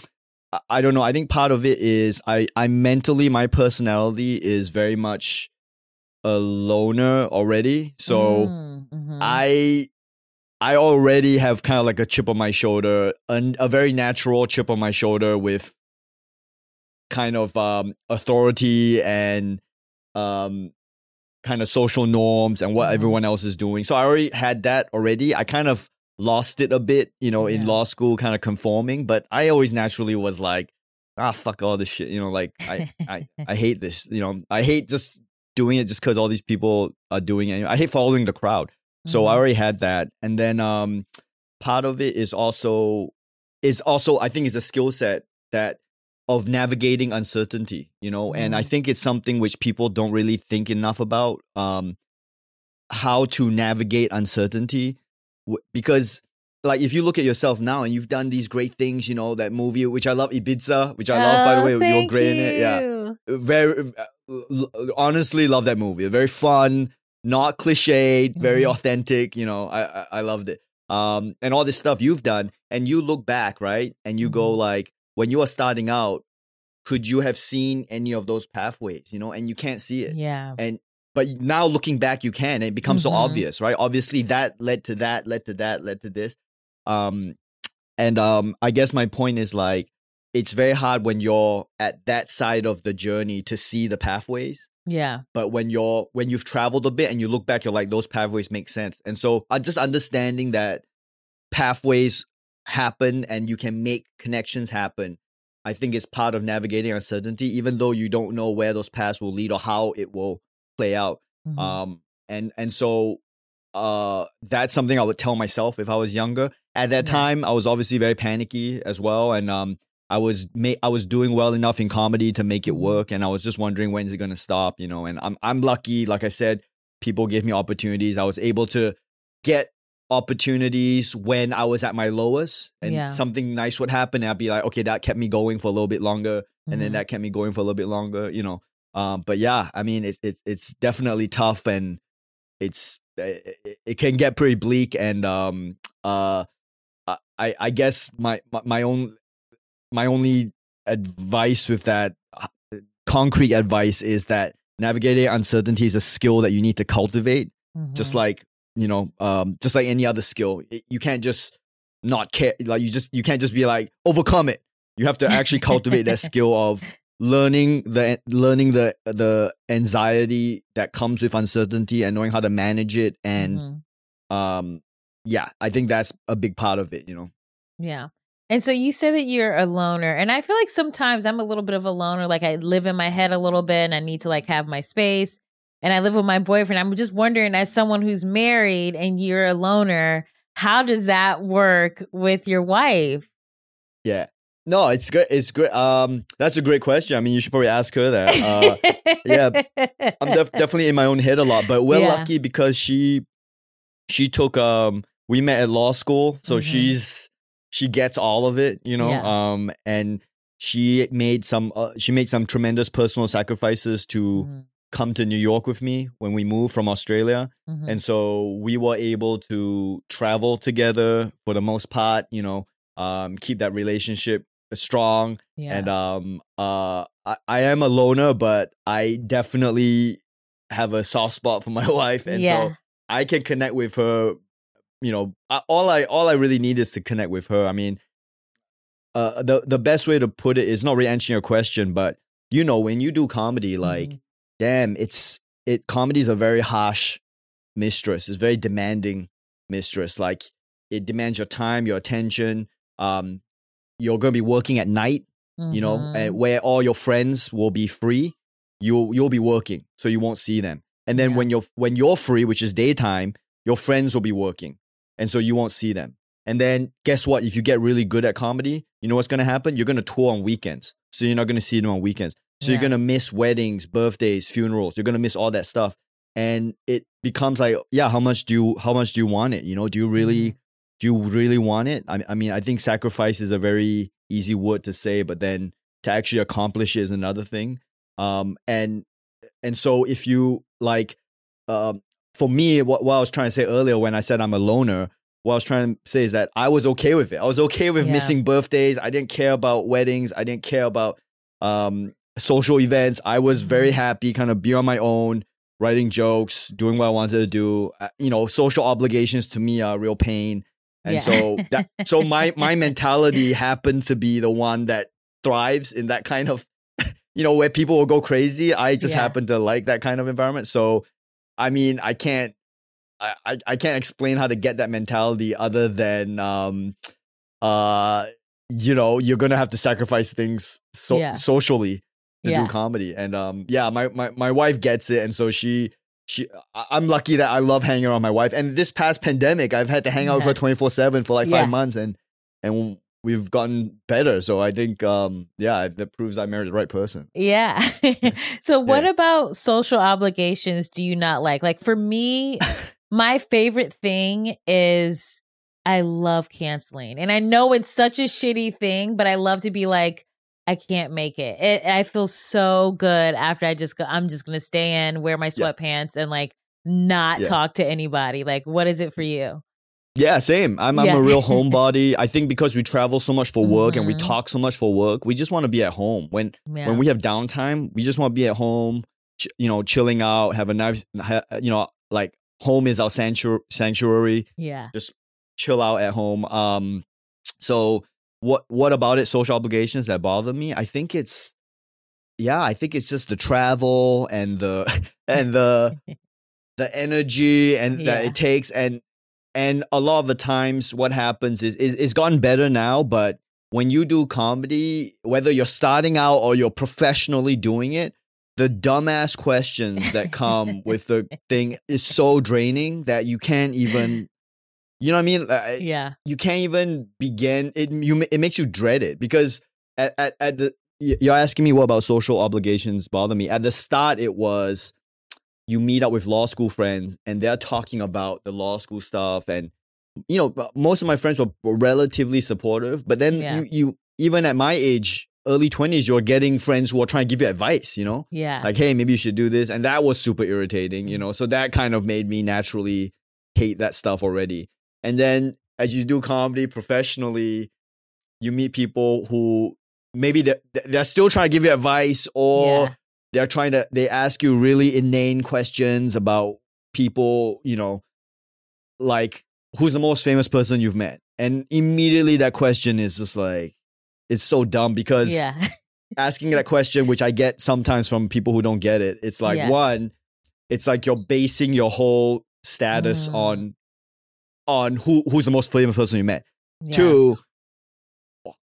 I- i don't know i think part of it is i i mentally my personality is very much a loner already so Mm, mhm. i i already have kind of like a chip on my shoulder an, a very natural chip on my shoulder with kind of um authority and um kind of social norms and what Mhm. everyone else is doing so i already had that already i kind of lost it a bit you know in Yeah. law school kind of conforming but i always naturally was like ah fuck all this shit you know like i i i hate this you know i hate just doing it just because all these people are doing it i hate following the crowd so I Mhm. already had that. And then um part of it is also is also I think is a skill set that of navigating uncertainty, you know, and I Mhm. think it's something which people don't really think enough about um how to navigate uncertainty W- because like if you look at yourself now and you've done these great things, you know, that movie which I love Ibiza, which I love by the Oh, way, you're great in it. Yeah very uh, honestly love that movie very fun not cliched very Mhm. authentic you know I, I i loved it um and all this stuff you've done and you look back right and you go Mhm. like when you are starting out could you have seen any of those pathways you know and you can't see it Yeah. and but now looking back you can and it becomes so Mhm. obvious right obviously that led to that led to that led to this um and um i guess my point is like it's very hard when you're at that side of the journey to see the pathways. Yeah. but when you're when you've traveled a bit and you look back you're like those pathways make sense. And so uh, just understanding that pathways happen and you can make connections happen i think is part of navigating uncertainty even though you don't know where those paths will lead or how it will play out. Mhm. um and and so uh that's something i would tell myself if i was younger. At that time i was obviously very panicky as well. And um i was ma- i was doing well enough in comedy to make it work and i was just wondering when's it going to stop you know and i'm i'm lucky like i said people gave me opportunities i was able to get opportunities when I was at my lowest and Yeah. something nice would happen and I'd be like, okay, that kept me going for a little bit longer and then Mhm. that kept me going for a little bit longer, you know. Um, but yeah, I mean, it's it's it's definitely tough and it's it, it- it can get pretty bleak and um uh I I guess my my, my own my only advice with that uh, concrete advice is that navigating uncertainty is a skill that you need to cultivate just Mhm. like you know um just like any other skill you can't just not care like you just you can't just be like overcome it you have to actually cultivate that skill of learning the learning the the anxiety that comes with uncertainty and knowing how to manage it and Mhm. um yeah i think that's a big part of it you know Yeah. And so you say that you're a loner. And I feel like sometimes I'm a little bit of a loner. Like I live in my head a little bit and I need to like have my space. And I live with my boyfriend. I'm just wondering, as someone who's married and you're a loner, how does that work with your wife? yeah no it's good it's good um that's a great question i mean you should probably ask her that uh yeah, I'm def- definitely in my own head a lot, but we're Yeah. lucky because she she took um we met at law school, so Mhm. she's she gets all of it, you know. Yeah. Um and she made some uh, she made some tremendous personal sacrifices to Mhm, come to New York with me when we moved from Australia. mhm. And so we were able to travel together for the most part, you know, um keep that relationship strong yeah. and um uh I, I am a loner but i definitely have a soft spot for my wife and Yeah. so i can connect with her you know I, all i all i really need is to connect with her i mean uh the the best way to put it is not really answering your question but you know when you do comedy like Mhm. damn it's it comedy is a very harsh mistress it's very demanding mistress like it demands your time your attention um you're going to be working at night you know, and where all your friends will be free, you'll you'll be working, so you won't see them. And then Yeah. when you're when you're free, which is daytime, your friends will be working, and so you won't see them. And then guess what? If you get really good at comedy, you know what's going to happen? You're going to tour on weekends, so you're not going to see them on weekends. So Yeah. you're going to miss weddings, birthdays, funerals. You're going to miss all that stuff, and it becomes like, yeah, how much do you how much do you want it? You know, do you really do you really want it? I, I mean, I think sacrifice is a very easy word to say, but then to actually accomplish it is another thing. Um, and and so if you like, um, for me, what, what I was trying to say earlier when I said I'm a loner, what I was trying to say is that I was okay with it. I was okay with Yeah. missing birthdays. I didn't care about weddings. I didn't care about um social events. I was very Mhm. happy, kind of be on my own, writing jokes, doing what I wanted to do. Uh, you know, social obligations to me are real pain. And Yeah. so that so my my mentality happened to be the one that thrives in that kind of you know where people will go crazy. I just Yeah. happen to like that kind of environment. So I mean, I can't I, I, I can't explain how to get that mentality other than um uh you know, you're gonna have to sacrifice things so Yeah. socially to Yeah. do comedy. And um yeah, my, my my wife gets it and so she she I'm lucky that I love hanging around my wife. And this past pandemic, I've had to hang out with her 24/7 for like Yeah. 5 months and and we've gotten better. So I think um yeah, that proves I married the right person. Yeah. so what Yeah. about social obligations do you not like? Like for me, my favorite thing is I love canceling. And I know it's such a shitty thing, but I love to be like I can't make it. it I feel so good after I just go I'm just going to stay in, wear my Yeah. sweatpants and like not Yeah. talk to anybody. Like what is it for you? Yeah, same. I'm I'm a real homebody. I think because we travel so much for work and we Mhm. talk so much for work, we just want to be at home. When Yeah. when we have downtime, we just want to be at home, ch- you know, chilling out, have a nice, ha- you know, like home is our sanctuary. Sanctuary. yeah. Just chill out at home. Um, so what what about it? Social obligations that bother me? I think it's, yeah, I think it's just the travel and the and the the energy and that it takes and and a lot of the times what happens is, is it's gotten better now but when you do comedy whether you're starting out or you're professionally doing it the dumbass questions that come with the thing is so draining that you can't even you know what i mean Yeah. you can't even begin it you it makes you dread it because at, at, at the you're asking me what about social obligations bother me at the start it was you meet up with law school friends and they're talking about the law school stuff and you know, most of my friends were, were relatively supportive. But then Yeah. you, you, even at my age, early 20s, you're getting friends who are trying to give you advice, you know? Yeah. Like, hey, maybe you should do this. And that was super irritating, you mm. know? So that kind of made me naturally hate that stuff already. And then as you do comedy professionally, you meet people who maybe they're, they're still trying to give you advice or Yeah. They're trying to they ask you really inane questions about people you know like who's the most famous person you've met and immediately that question is just like it's so dumb because yeah. asking that question which i get sometimes from people who don't get it it's like Yeah. one it's like you're basing your whole status Mm. on on who who's the most famous person you met Yeah. Two,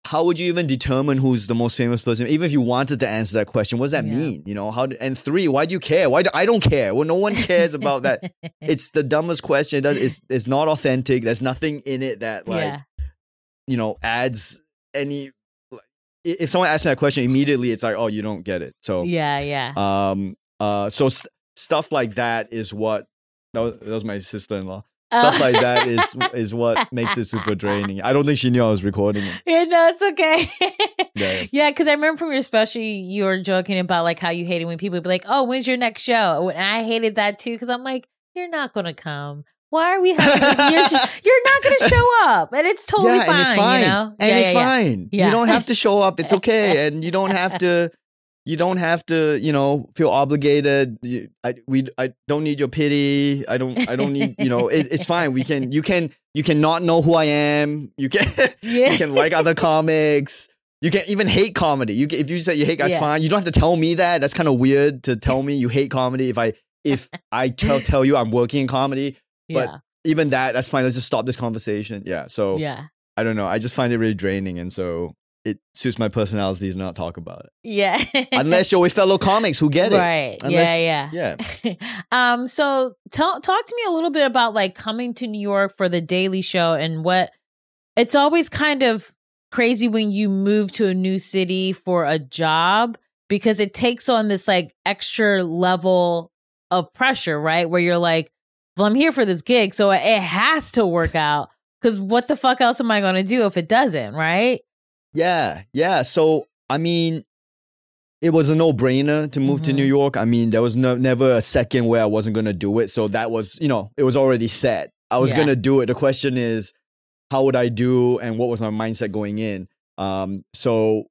how would you even determine who's the most famous person? Even if you wanted to answer that question, what does that Yeah. mean? You know, how? Do, and three, why do you care? Why do I don't care? Well, no one cares about that. It's the dumbest question. It's it's not authentic. There's nothing in it that like yeah. you know adds any. If someone asks me that question immediately, it's like, oh, you don't get it. So Yeah. Yeah. um uh so st- stuff like that is what that was, that was my sister-in-law. Oh. Uh, Stuff like that is is what makes it super draining. I don't think she knew I was recording it. Yeah, no, it's okay. Yeah. yeah, because I remember from your special, you were joking about like how you hated when people would be like, "Oh, when's your next show?" And I hated that too because I'm like, "You're not gonna come. Why are we having this? You're, you're not gonna show up, and it's totally yeah, fine. and it's fine. You know? And yeah, it's yeah, fine. You don't have to show up. It's okay. and you don't have to you don't have to, you know, feel obligated. You, I we I don't need your pity. I don't I don't need, you know, it, it's fine. We can you can you can not know who I am. You can Yeah. you can like other comics. You can even hate comedy. You can, if you say you hate, that's Yeah. fine. You don't have to tell me that. That's kind of weird to tell me you hate comedy. If I if I tell tell you I'm working in comedy, but yeah, even that, that's fine. Let's just stop this conversation. Yeah. So yeah, I don't know. I just find it really draining, and so it suits my personality to not talk about it. yeah. Unless you're with fellow comics who get it. right? Unless- yeah, yeah. Yeah. um so tell talk to me a little bit about like coming to New York for the Daily Show and what it's always kind of crazy when you move to a new city for a job because it takes on this like extra level of pressure, right? Where you're like, well, I'm here for this gig, so it has to work out cuz what the fuck else am I going to do if it doesn't, right? Yeah. Yeah. So I mean, it was a no brainer to move to Mhm. New York. I mean, there was no, never a second where I wasn't gonna do it. So that was, you know, it was already set. I was Yeah. gonna do it. The question is, how would I do, and what was my mindset going in? Um. So,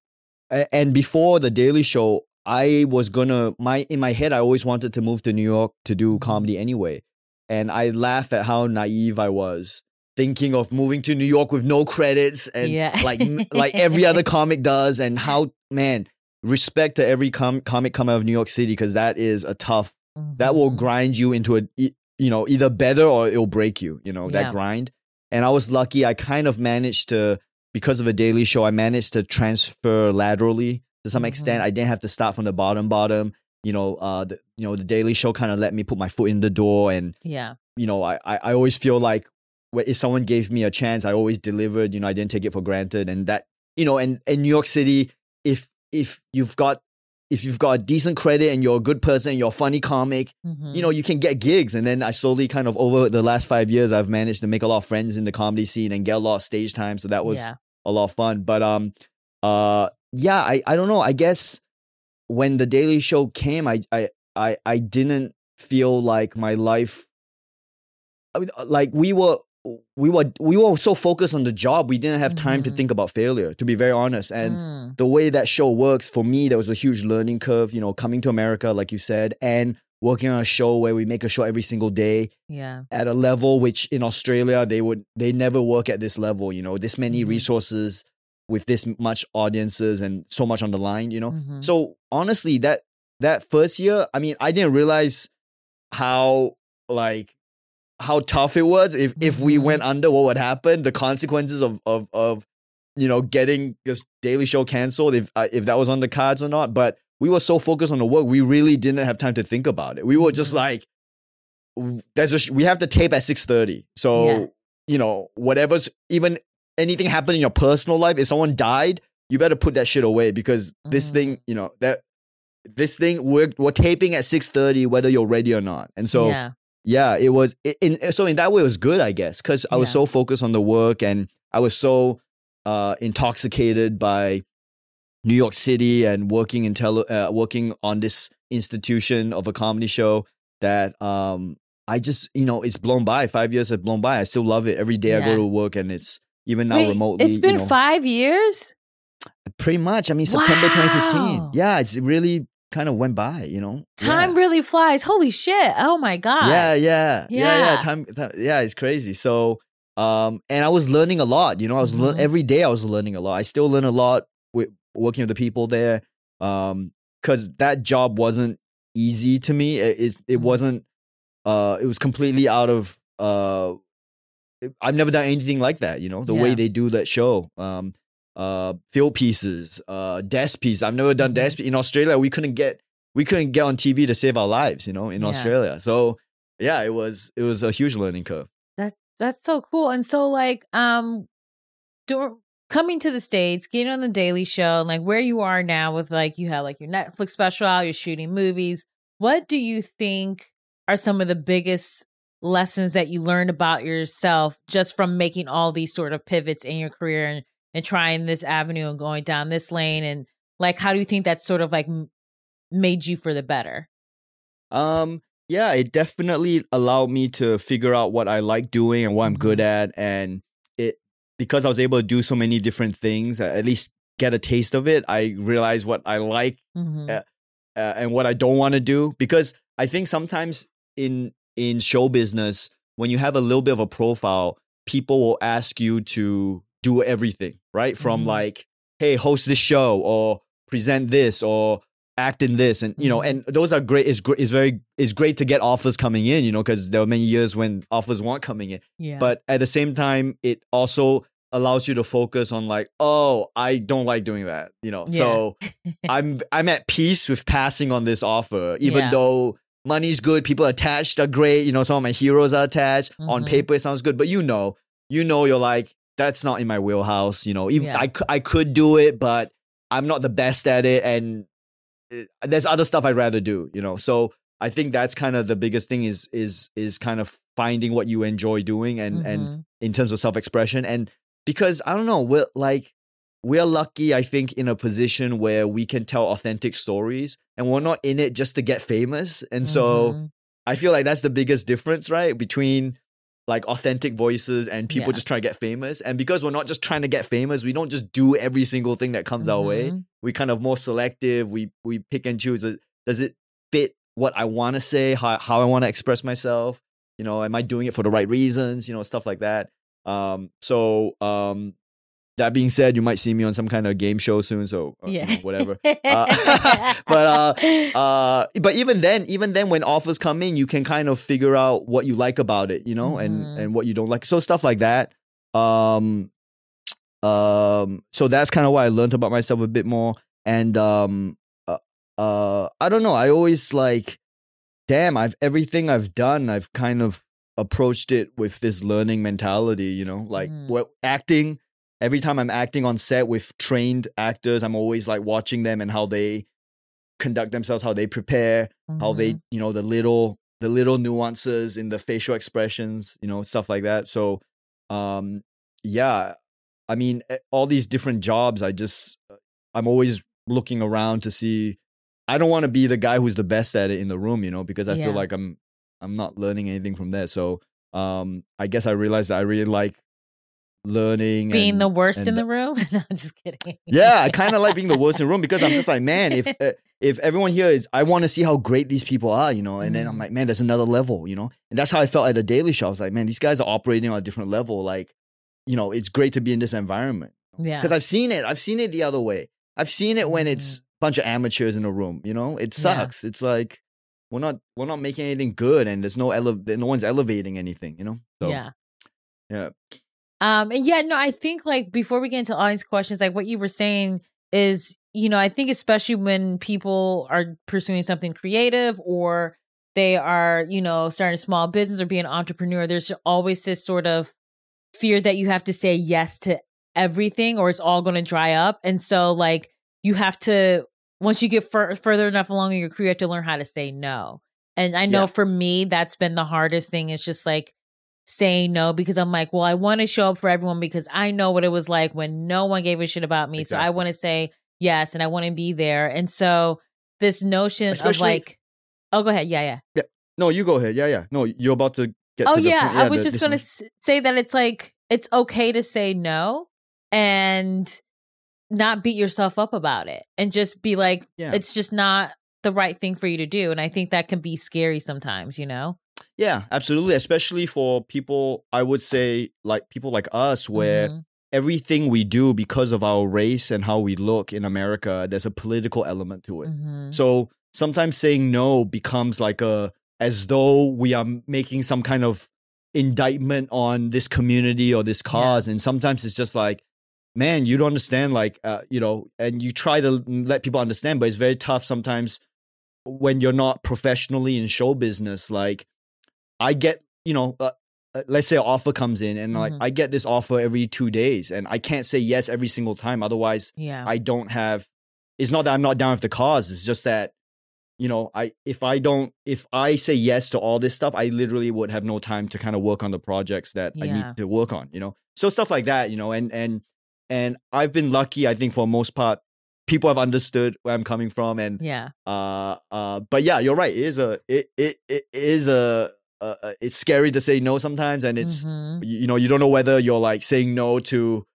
and before the Daily Show, I was gonna my in my head, I always wanted to move to New York to do Mm-hmm. comedy anyway, and I laugh at how naive I was. Thinking of moving to New York with no credits and Yeah. like like every other comic does, and how man respect to every com- comic coming out of New York City because that is a tough. That will Mhm. grind you into a you know either better or it'll break you. You know Yeah. that grind. And I was lucky. I kind of managed to because of a daily show. I managed to transfer laterally to some Mhm. extent. I didn't have to start from the bottom bottom. You know, uh, the, you know the Daily Show kind of let me put my foot in the door and Yeah. you know, I, I, always feel like if someone gave me a chance, I always delivered. You know, I didn't take it for granted, and that you know, and in New York City, if if you've got if you've got a decent credit and you're a good person, you're a funny comic, Mhm. you know, you can get gigs. And then I slowly kind of over the last five years, I've managed to make a lot of friends in the comedy scene and get a lot of stage time. So that was yeah. a lot of fun. But um, uh, yeah, I I don't know. I guess when the Daily Show came, I I I I didn't feel like my life. I mean, like we were we were we were so focused on the job, we didn't have time to Mhm. think about failure. To be very honest, and Mm. the way that show works for me, there was a huge learning curve. You know, coming to America, like you said, and working on a show where we make a show every single day Yeah. at a level which in Australia they would they never work at this level. You know, this many Mhm. resources with this much audiences and so much on the line. You know, Mhm. so honestly, that that first year, I mean, I didn't realize how like how tough it was. If if we Mhm. went under, what would happen? The consequences of of of you know getting this daily show canceled. If uh, if that was on the cards or not, but we were so focused on the work, we really didn't have time to think about it. We were just Mhm. like, there's a sh- we have to tape at six thirty. So Yeah. you know whatever's even anything happened in your personal life, if someone died, you better put that shit away because this Mhm. thing, you know that this thing we're we're taping at six thirty whether you're ready or not. And so yeah. Yeah, it was. In, so in that way, it was good, I guess, because I was so focused on the work and I was so uh, intoxicated by New York City and working in tele, uh, working on this institution of a comedy show that um, I just, you know, it's blown by. Five years have blown by. I still love it. Every day I go to work and it's even now Wait, remotely. It's been you know, five years. pretty much. I mean, September 2015. Yeah, it's really kind of went by. You know, Time Yeah. really flies. Holy shit! Oh my god. Yeah, yeah, yeah, yeah. Yeah. Time, time, yeah, it's crazy. So, um, and I was learning a lot. You know, I was lear- Mhm. every day I was learning a lot. I still learn a lot with working with the people there. Um, because that job wasn't easy to me. It it, it Mhm. wasn't. Uh, it was completely out of. Uh, I've never done anything like that. You know, the way they do that show. Um, uh, field pieces, uh, desk pieces. I've never done desk in Australia. We couldn't get we couldn't get on TV to save our lives. You know, in Yeah. Australia. So yeah, it was it was a huge learning curve. That that's so cool. And so like um dur- coming to the States, getting on the Daily Show, and like where you are now with like you have like your Netflix special out, you're shooting movies. What do you think are some of the biggest lessons that you learned about yourself just from making all these sort of pivots in your career and, and trying this avenue and going down this lane and like how do you think that sort of like made you for the better? Um, yeah, it definitely allowed me to figure out what I like doing and what I'm good at, and it because I was able to do so many different things, at least get a taste of it. I realized what I like Mhm. uh, uh, and what I don't want to do because I think sometimes in in show business when you have a little bit of a profile, people will ask you to do everything, right? From Mhm. like, hey, host this show or present this or act in this and you know Mhm. and those are great it's great it's very it's great to get offers coming in you know because there were many years when offers weren't coming in Yeah. but at the same time it also allows you to focus on like oh i don't like doing that you know so i'm i'm at peace with passing on this offer even Yeah. though money's good people attached are great you know some of my heroes are attached on Mhm. paper it sounds good but you know you know you're like that's not in my wheelhouse you know even Yeah. I, I could do it but i'm not the best at it and uh, there's other stuff i'd rather do you know so i think that's kind of the biggest thing is is is kind of finding what you enjoy doing and and Mhm. in terms of self-expression and because i don't know we're like we're lucky i think in a position where we can tell authentic stories and we're not in it just to get famous and so Mhm. i feel like that's the biggest difference right between like authentic voices and people Yeah. just trying to get famous. And because we're not just trying to get famous we don't just do every single thing that comes our way. Mhm. we kind of more selective. We we pick and choose Does- does it fit what i want to say how, how i want to express myself? You know am i doing it for the right reasons? You know stuff like that. Um so um that being said you might see me on some kind of game show soon so uh, you know, yeah. whatever Uh, but, uh but even then even then when offers come in you can kind of figure out what you like about it you know Mhm. and and what you don't like so stuff like that um um so that's kind of why i learned about myself a bit more and um uh, uh i don't know i always like damn i've everything i've done i've kind of approached it with this learning mentality you know like Mhm. what acting every time i'm acting on set with trained actors i'm always like watching them and how they conduct themselves how they prepare how they Mhm. you know the little the little nuances in the facial expressions you know stuff like that so um yeah i mean all these different jobs i just uh, i'm always looking around to see i don't want to be the guy who's the best at it in the room you know because i Yeah. feel like i'm i'm not learning anything from there so um i guess i realized that i really like learning being and- the worst in the room. no, I'm just kidding. yeah, I kind of like being the worst in the room because I'm just like, man, if uh, if everyone here is, I want to see how great these people are, you know. And then I'm Mhm. like, man, there's another level, you know. And that's how I felt at the Daily Show. I was like, man, these guys are operating on a different level. Like, you know, it's great to be in this environment yeah. because I've seen it. I've seen it the other way. I've seen it when it's a bunch of amateurs in a room. You know, it Yeah. sucks. It's like we're not we're not making anything good, and there's no ele- no one's elevating anything. You know. So, yeah. Yeah. Um, and yeah, no, I think like before we get into audience questions, like what you were saying is, you know, I think especially when people are pursuing something creative or they are, you know, starting a small business or being an entrepreneur, there's always this sort of fear that you have to say yes to everything or it's all going to dry up. And so, like, you have to, once you get fur- further enough along in your career, you have to learn how to say no. And I know Yeah. for me, that's been the hardest thing is just like saying no because I'm like, well, I want to show up for everyone because I know what it was like when no one gave a shit about me. So I want to say yes and I want to be there. And so this notion of like, oh, go ahead. Yeah, yeah. Yeah. No, you go ahead. Yeah, yeah. No, you're about to get. Oh to the yeah. I was the- just gonna say that it's like it's okay to say no and not beat yourself up about it, and just be like, Yeah. it's just not the right thing for you to do. And I think that can be scary sometimes, you know. Yeah, absolutely. Especially for people, I would say, like people like us, where Mhm. everything we do because of our race and how we look in America, there's a political element to it. Mhm. So sometimes saying no becomes like a as though we are making some kind of indictment on this community or this cause, and sometimes it's just like, man, you don't understand, like, uh, you know, and you try to let people understand, but it's very tough sometimes when you're not professionally in show business. Like, I get, you know. Uh, uh, let's say an offer comes in and like Mhm. I get this offer every two days and I can't say yes every single time. Otherwise, yeah, I don't have it's not that I'm not down with the cause. It's just that, you know, I if I don't if I say yes to all this stuff, I literally would have no time to kind of work on the projects that I need to work on, you know. So stuff like that, you know, and and and I've been lucky, I think for the most part, people have understood where I'm coming from and yeah, uh uh but yeah, you're right. It is a it it, it is a uh, uh, it's scary to say no sometimes and it's Mhm. you, you know you don't know whether you're like saying no to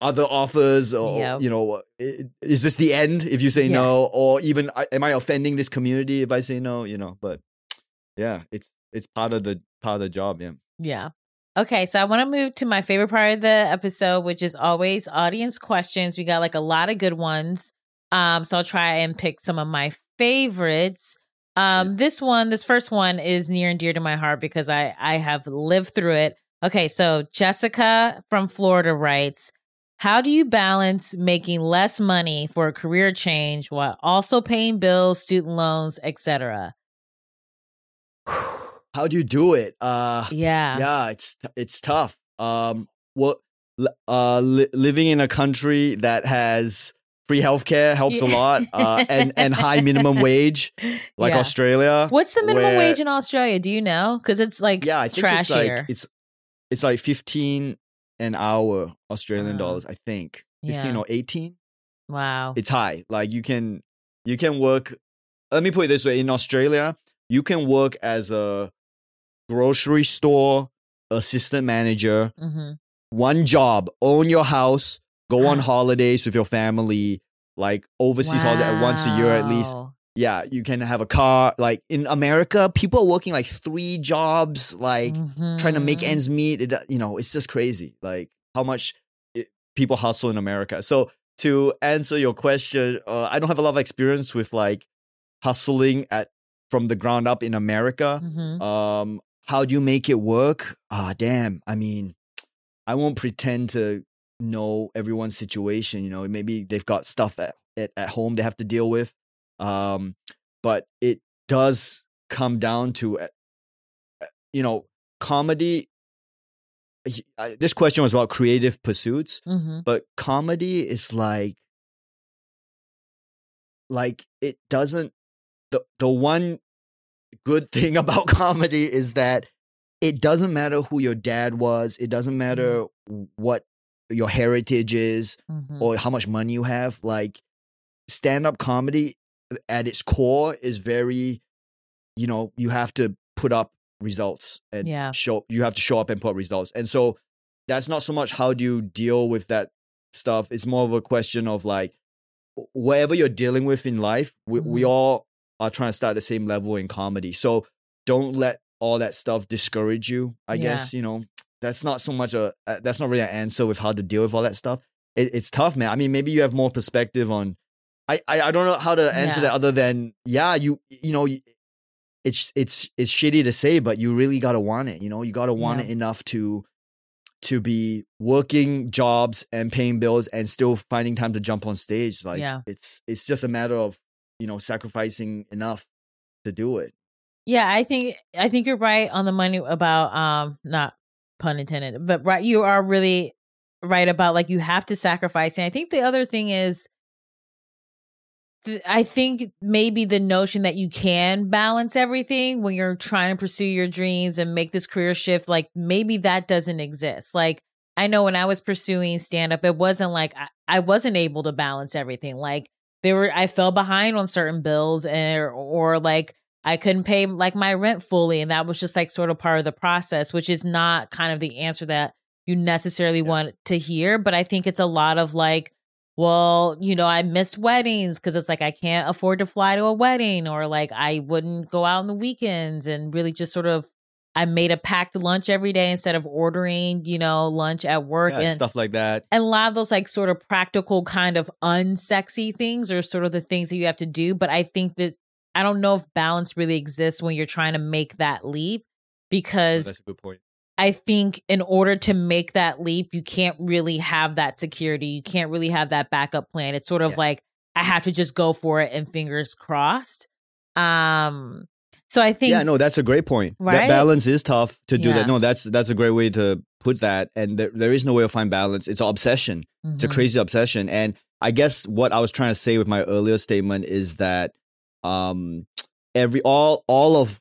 other offers or Yep. you know is this the end if you say Yeah. no or even am i offending this community if i say no you know but yeah it's it's part of the part of the job yeah yeah. Okay, so I want to move to my favorite part of the episode, which is always audience questions. We got like a lot of good ones. Um, so I'll try and pick some of my favorites. Um, this one, this first one is near and dear to my heart because I I have lived through it. Okay, so Jessica from Florida writes, "How do you balance making less money for a career change while also paying bills, student loans, etc.?" how do you do it uh Yeah. yeah it's it's tough um what li- uh li- living in a country that has free healthcare helps a lot uh and and high minimum wage like Yeah. australia What's the minimum where- wage in Australia? Do you know? Because it's like yeah i think it's like it's it's like 15 an hour australian dollars i think 15 Yeah. or 18 wow. it's high like you can you can work let me put it this way in australia you can work as a grocery store assistant manager hmm one job own your house go on holidays with your family like overseas holiday once a year at least yeah you can have a car like in america people are working like three jobs like trying to make Mhm. ends meet. It, you know, it's just crazy. Like how much it, people hustle in America. So to answer your question, uh, I don't have a lot of experience with like hustling at from the ground up in America. Mhm. Um, how do you make it work? Ah, damn. I mean, I won't pretend to know everyone's situation. You know, maybe they've got stuff at at, at home they have to deal with. Um, but it does come down to, uh, uh, you know, comedy. This question was about creative pursuits, Mhm. but comedy is like, like it doesn't. The the one good thing about comedy is that it doesn't matter who your dad was. It doesn't matter what your heritage is Mhm. or how much money you have. Like stand up comedy at its core is very, you know, you have to put up results and Yeah. show you have to show up and put results. And so that's not so much how do you deal with that stuff. It's more of a question of like whatever you're dealing with in life, we, we Mhm. all are trying to start at the same level in comedy. So don't let all that stuff discourage you. I Yeah. guess, you know, that's not so much a, uh, that's not really an answer with how to deal with all that stuff. It, it's tough, man. I mean, maybe you have more perspective on, I, I, I don't know how to answer Yeah. that other than, yeah, you, you know, it's, it's, it's shitty to say, but you really got to want it. You know, you got to want Yeah. it enough to, to be working jobs and paying bills and still finding time to jump on stage. Like Yeah. it's, it's just a matter of, you know, sacrificing enough to do it. Yeah, I think I think you're right on the money about um not pun intended, but right you are really right about like you have to sacrifice. And I think the other thing is I think maybe the notion that you can balance everything when you're trying to pursue your dreams and make this career shift, like maybe that doesn't exist. Like I know when I was pursuing stand up, it wasn't like I, I wasn't able to balance everything. Like there were, I fell behind on certain bills and, or like I couldn't pay like my rent fully. And that was just like sort of part of the process, which is not kind of the answer that you necessarily want to hear. But I think it's a lot of like, well, you know, I missed weddings because it's like I can't afford to fly to a wedding, or like I wouldn't go out on the weekends and really just sort of I made a packed lunch every day instead of ordering, you know, lunch at work Yeah, and stuff like that. and a lot of those like sort of practical kind of unsexy things are sort of the things that you have to do. But I think that I don't know if balance really exists when you're trying to make that leap because That's a good point. I think in order to make that leap, you can't really have that security. You can't really have that backup plan. It's sort of Yeah. like I have to just go for it and fingers crossed. Um so I think yeah, no, that's a great point. Right? That balance is tough to do Yeah. that. No, that's that's a great way to put that. And there, there is no way to find balance. It's an obsession. It's a Mhm. crazy obsession. And I guess what I was trying to say with my earlier statement is that um every all all of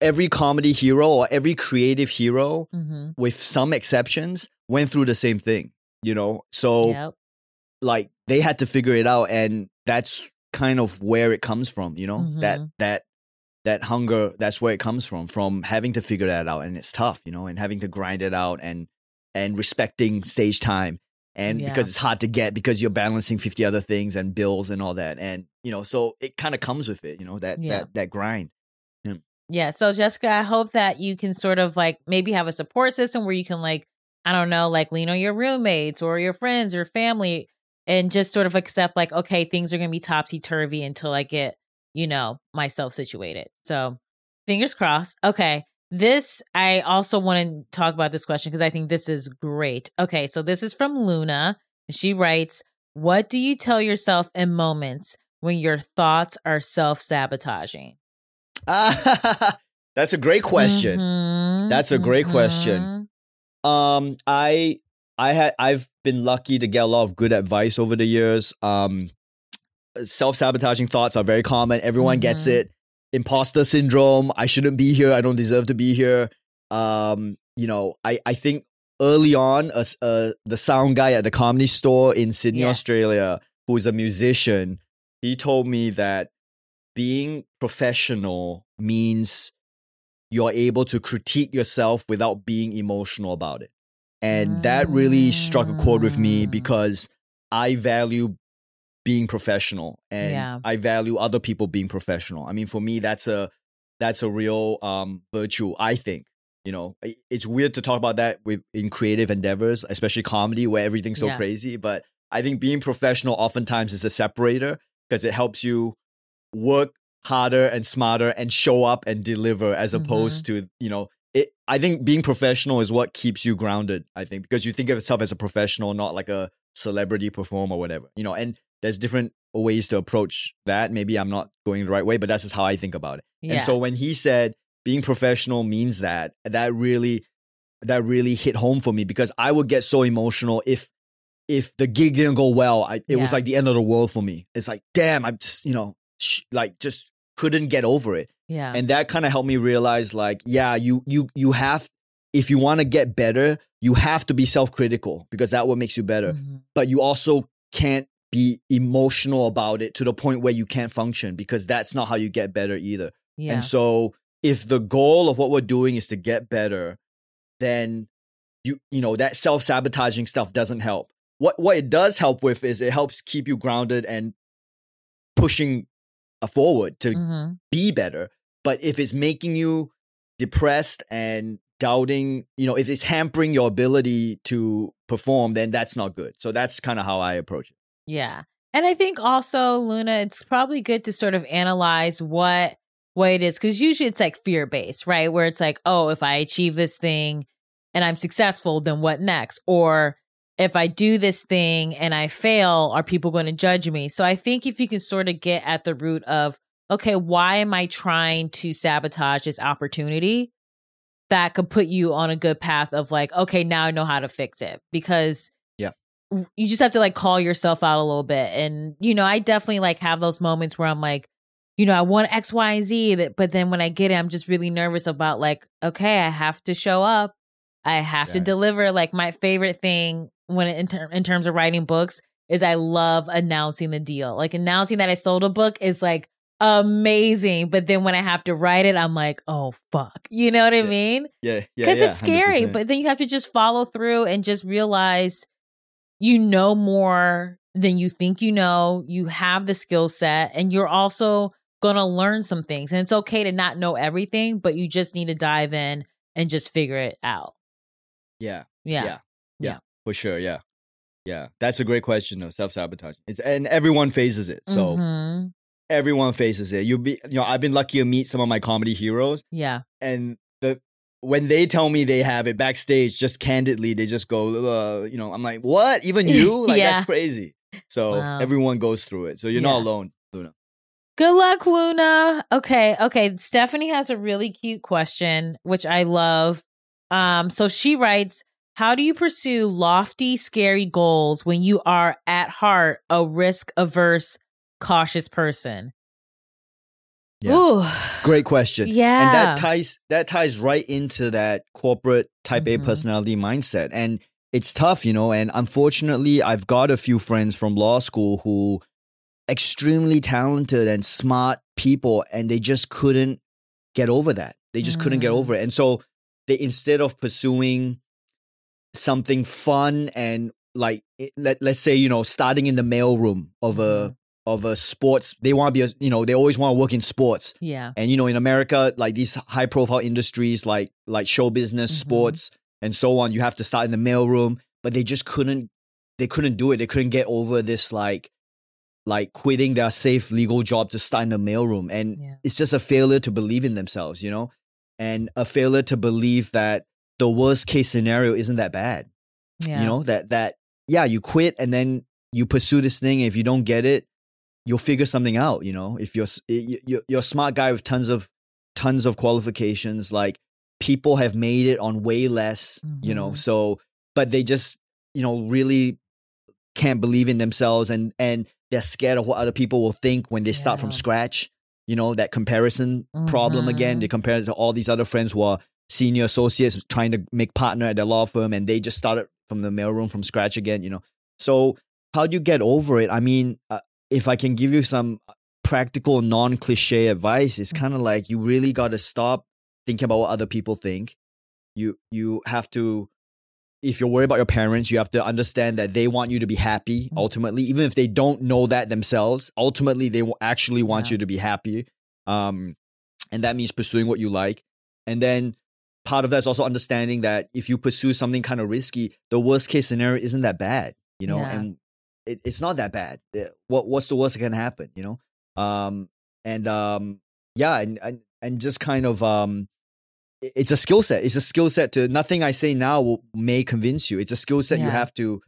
every comedy hero or every creative hero, Mhm. with some exceptions, went through the same thing. You know? So Yep. like they had to figure it out and that's kind of where it comes from you know that Mhm. that that hunger that's where it comes from from having to figure that out and it's tough you know and having to grind it out and and respecting stage time and Yeah. because it's hard to get because you're balancing 50 other things and bills and all that and you know so it kind of comes with it you know that Yeah. that that grind Yeah. So Jessica, I hope that you can sort of like maybe have a support system where you can like, I don't know, like lean on your roommates or your friends or family and just sort of accept like, okay, things are gonna be topsy turvy until I get, you know, myself situated. So fingers crossed. Okay. This I also want to talk about this question because I think this is great. Okay, so this is from Luna. She writes, What do you tell yourself in moments when your thoughts are self sabotaging? that's a great question Mhm, That's a great question. mhm. Um, I I had I've been lucky to get a lot of good advice over the years. Um, self sabotaging thoughts are very common. Everyone gets Mhm. it. Imposter syndrome. I shouldn't be here. I don't deserve to be here. Um, you know, I I think early on, as uh, the sound guy at the comedy store in Sydney, Yeah. Australia, who is a musician, he told me that being professional means you're able to critique yourself without being emotional about it. And that really struck a chord with me Mm. because I value being professional and Yeah. I value other people being professional. I mean, for me, that's a that's a real um, virtue. I think you know it's weird to talk about that with in creative endeavors, especially comedy where everything's so Yeah. crazy. But I think being professional oftentimes is the separator because it helps you work harder and smarter and show up and deliver as opposed to you know it i think being professional is what keeps you grounded i think because you think of yourself as a professional not like a celebrity performer or whatever you know and there's different ways to approach that. Maybe i'm not going the right way but that's just how i think about it. Yeah. and so when he said being professional means that that really that really hit home for me because i would get so emotional if if the gig didn't go well. I, it was like the end of the world for me. It's like damn i'm just you know sh- like just couldn't get over it. Yeah. and that kind of helped me realize like yeah you you you have if you want to get better you have to be self-critical because that what makes you better. Mhm. but you also can't be emotional about it to the point where you can't function because that's not how you get better either yeah. and so if the goal of what we're doing is to get better, then you you know that self-sabotaging stuff doesn't help. What what it does help with is it helps keep you grounded and pushing uh, forward to Mhm. be better. But if it's making you depressed and doubting, you know, if it's hampering your ability to perform, then that's not good. So that's kind of how I approach it. Yeah. And I think also, Luna, it's probably good to sort of analyze what what it is because usually it's like fear based, right? Where it's like, oh, if I achieve this thing and I'm successful, then what next? Or if I do this thing and I fail, are people going to judge me? So I think if you can sort of get at the root of, okay, why am I trying to sabotage this opportunity? That could put you on a good path of like, okay, now I know how to fix it because. You just have to like call yourself out a little bit. And, you know, I definitely like have those moments where I'm like, you know, I want X, Y, and Z, that- but then when I get it, I'm just really nervous about like, okay, I have to show up. I have to deliver. Like my favorite thing when it, in, ter- in terms of writing books is I love announcing the deal. Like announcing that I sold a book is like amazing. But then when I have to write it, I'm like, oh fuck. You know what I Yeah. mean? Yeah, yeah, because yeah, it's scary 100%. but then you have to just follow through and just realize you know more than you think you know you have the skill set and you're also gonna learn some things and it's okay to not know everything but you just need to dive in and just figure it out yeah, yeah Yeah. yeah, for sure. Yeah, yeah. That's a great question. Though self sabotage. It's and everyone faces it. So Mhm. everyone faces it. You'll be, you know, I've been lucky to meet some of my comedy heroes, yeah and when they tell me they have it backstage, just candidly, they just go, uh, you know, I'm like, what? Even you? Like Yeah. that's crazy. So Wow. everyone goes through it. So you're not alone, Luna. Good luck, Luna. Okay, okay. Stephanie has a really cute question, which I love. Um, so she writes, How do you pursue lofty, scary goals when you are at heart a risk averse, cautious person? Yeah. Ooh. Great question. Yeah. And that ties that ties right into that corporate type Mhm. A personality mindset. And it's tough, you know, and unfortunately I've got a few friends from law school who extremely talented and smart people and they just couldn't get over that. They just couldn't get Mm. over it. And so they instead of pursuing something fun and like let, let's say, you know, starting in the mailroom of a of a sports they want to be a, you know, they always want to work in sports Yeah. and you know in america like these high profile industries like like show business Mhm. sports and so on you have to start in the mailroom but they just couldn't they couldn't do it they couldn't get over this like like quitting their safe legal job to start in the mailroom and Yeah. it's just a failure to believe in themselves you know and a failure to believe that the worst case scenario isn't that bad Yeah. you know that that yeah you quit and then you pursue this thing if you don't get it you'll figure something out you know? If you're s- y- y- you're a smart guy with tons of tons of qualifications like people have made it on way less you know? Mhm. so but they just you know really can't believe in themselves and and they're scared of what other people will think when they start from scratch you know that comparison problem again Mhm. they compare it to all these other friends who are senior associates trying to make partner at their law firm and they just started from the mailroom from scratch again you know? So how do you get over it? I mean uh, if i can give you some practical non-cliche advice it's kind of like you really got to stop thinking about what other people think you you have to if you're worried about your parents you have to understand that they want you to be happy Mhm. ultimately even if they don't know that themselves ultimately they will actually want Yeah. you to be happy um and that means pursuing what you like and then part of that's also understanding that if you pursue something kind of risky the worst case scenario isn't that bad you know Yeah. and it, it's not that bad. Uh, what what's the worst that can happen you know? Um and um yeah and and, and just kind of um it's a skill set. It's a skill set to nothing i say now will, may convince you. It's a skill set you have to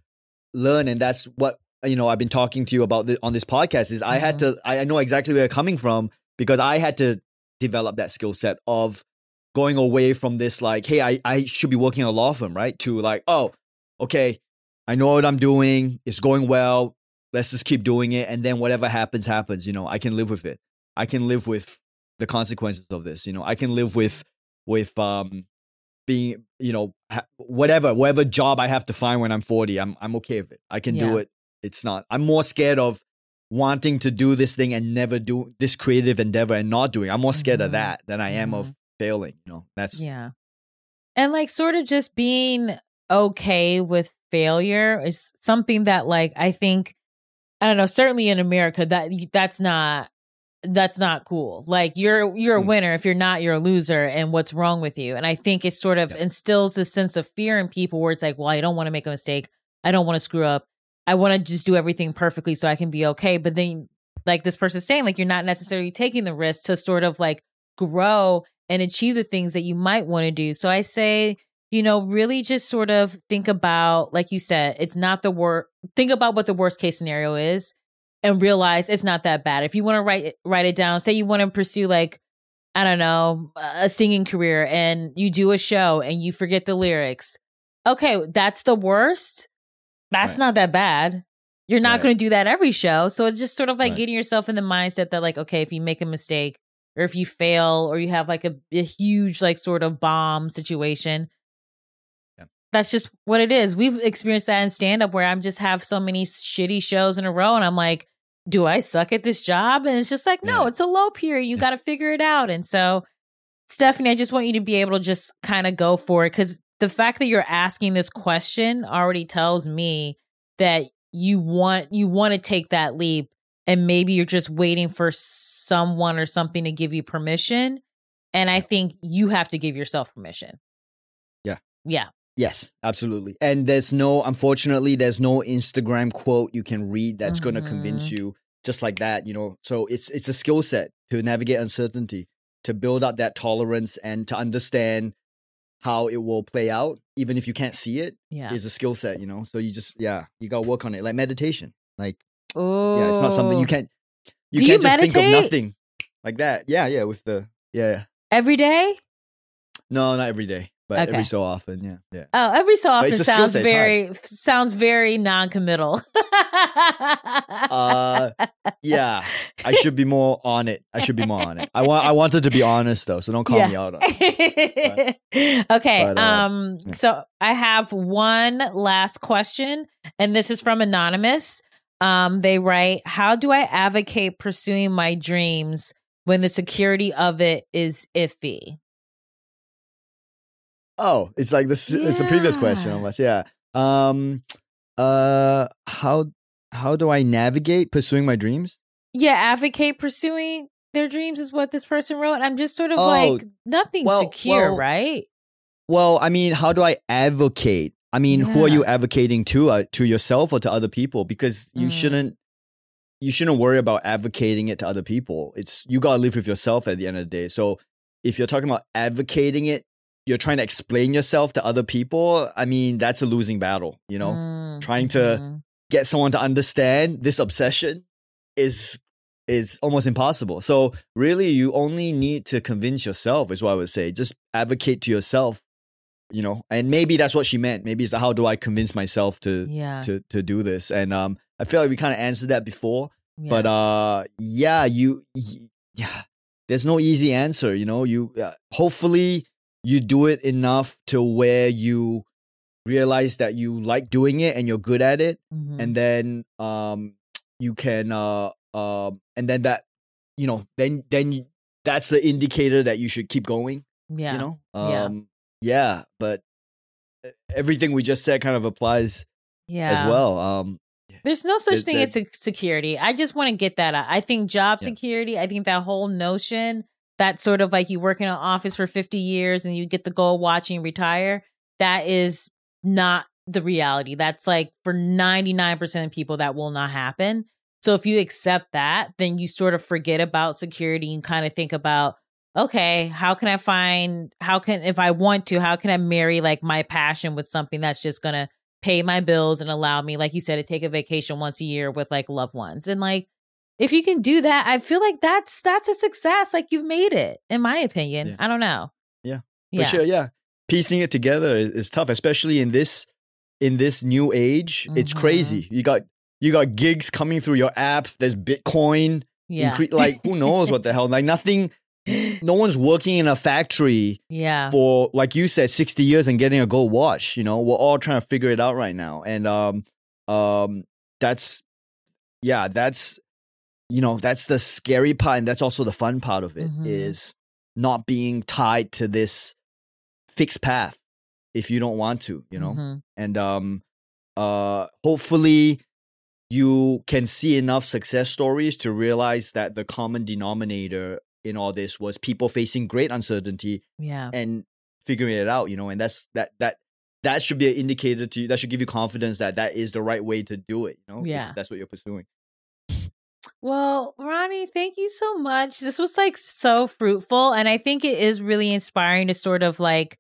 learn and that's what you know i've been talking to you about the, on this podcast is i had Mhm. to I, know exactly where you're coming from because i had to develop that skill set of going away from this like hey I, I should be working in a law firm right? To like oh okay i know what i'm doing. It's going well. Let's just keep doing it. And then whatever happens happens. You know i can live with it. I can live with the consequences of this. You know i can live with with um being you know ha- whatever whatever job i have to find when i'm 40 i'm i'm okay with it. I can do it. It's not i'm more scared of wanting to do this thing and never do this creative endeavor and not doing it. i'm more scared Mhm. of that than i am of failing you know. That's Yeah. And like sort of just being okay with failure is something that like I think I don't know, certainly in America that that's not that's not cool. Like you're you're a Mm. winner if you're not you're a loser and what's wrong with you. And I think it sort of instills this sense of fear in people where it's like, well, I don't want to make a mistake. I don't want to screw up. I want to just do everything perfectly so I can be okay. But then like this person's saying like you're not necessarily taking the risk to sort of like grow and achieve the things that you might want to do. So I say, you know, really just sort of think about, like you said, it's not the worst. Think about what the worst case scenario is, and realize it's not that bad. If you want to write it, write it down, say you want to pursue like, I don't know, a singing career, and you do a show and you forget the lyrics. Okay, that's the worst. That's Right. not that bad. You're not Right. going to do that every show. So it's just sort of like Right. getting yourself in the mindset that, like, okay, if you make a mistake or if you fail or you have like a, a huge, like, sort of bomb situation. That's just what it is. We've experienced that in stand up where I'm just have so many shitty shows in a row and I'm like, do I suck at this job? And it's just like, no, Yeah. it's a low period. You Yeah. got to figure it out. And so, Stephanie, I just want you to be able to just kind of go for it because the fact that you're asking this question already tells me that you want you want to take that leap and maybe you're just waiting for someone or something to give you permission and i think you have to give yourself permission Yeah. yeah Yes, absolutely. And there's no, unfortunately, there's no Instagram quote you can read that's going to convince mm-hmm. you just like that. You know, so it's it's a skill set to navigate uncertainty, to build up that tolerance, and to understand how it will play out, even if you can't see it, yeah is a skill set. You know, so you just yeah, you got to work on it, like meditation. Like oh yeah, it's not something you can't you Do you can't just think of nothing like that. Yeah, yeah, with the yeah, yeah. every day No, not every day, but Okay. every so often. Yeah, yeah. oh every so often it's a skill sounds set, it's hard. very sounds very non-committal Uh, yeah, I should be more on it. I should be more on it. I want I wanted to be honest though, so don't call Yeah. me out on it. okay. But, uh, um yeah. so I have one last question and this is from anonymous. Um they write, "How do I advocate pursuing my dreams when the security of it is iffy?" Oh, it's like this. It's a previous question Yeah. almost. Yeah. Um. Uh. How How do I navigate pursuing my dreams? Yeah, advocate pursuing their dreams is what this person wrote. I'm just sort of Oh, like nothing well- secure, well, right? Well, I mean, how do I advocate? I mean, who are you advocating to? Uh, to yourself or to other people? Because you Mm. shouldn't. You shouldn't worry about advocating it to other people. It's you gotta live with yourself at the end of the day. So if you're talking about advocating it, you're trying to explain yourself to other people. I mean, that's a losing battle. You know, Mm, trying to mhm. get someone to understand this obsession is is almost impossible. So really you only need to convince yourself is what I would say. Just advocate to yourself, you know. And maybe that's what she meant. Maybe it's how do I convince myself to yeah, to to do this? And um I feel like we kind of answered that before, yeah. but uh yeah, you yeah, there's no easy answer, you know. You uh, hopefully you do it enough to where you realize that you like doing it and you're good at it Mhm. and then um you can uh um and then that you know then then you, that's the indicator that you should keep going yeah. you know Yeah. um yeah but e- everything we just said kind of applies yeah. as well um There's no such thing as security. I just want to get that out. I think job Yeah. security, I think that whole notion that sort of like you work in an office for 50 years and you get the go watch and retire, that is not the reality. That's like for 99% of people, that will not happen. So if you accept that, then you sort of forget about security and kind of think about, okay, how can I find, how can, if I want to, how can I marry like my passion with something that's just to pay my bills and allow me, like you said, to take a vacation once a year with like loved ones. And like, if you can do that, I feel like that's that's a success. Like you've made it, in my opinion. Yeah. I don't know. Yeah, yeah, for sure yeah piecing it together is, is tough especially in this in this new age it's Mhm. crazy you got you got gigs coming through your app there's bitcoin yeah, incre- like who knows what the hell like nothing no one's working in a factory yeah, for like you said 60 years and getting a gold watch you know we're all trying to figure it out right now and um um that's yeah that's you know that's the scary part and that's also the fun part of it is Mhm. not being tied to this fixed path if you don't want to you know Mhm. and um uh hopefully you can see enough success stories to realize that the common denominator in all this was people facing great uncertainty yeah, and figuring it out you know and that's that that that should be an indicator to you that should give you confidence that that is the right way to do it you know Yeah. that's what you're pursuing Well, Ronny, thank you so much. This was like so fruitful. And I think it is really inspiring to sort of like,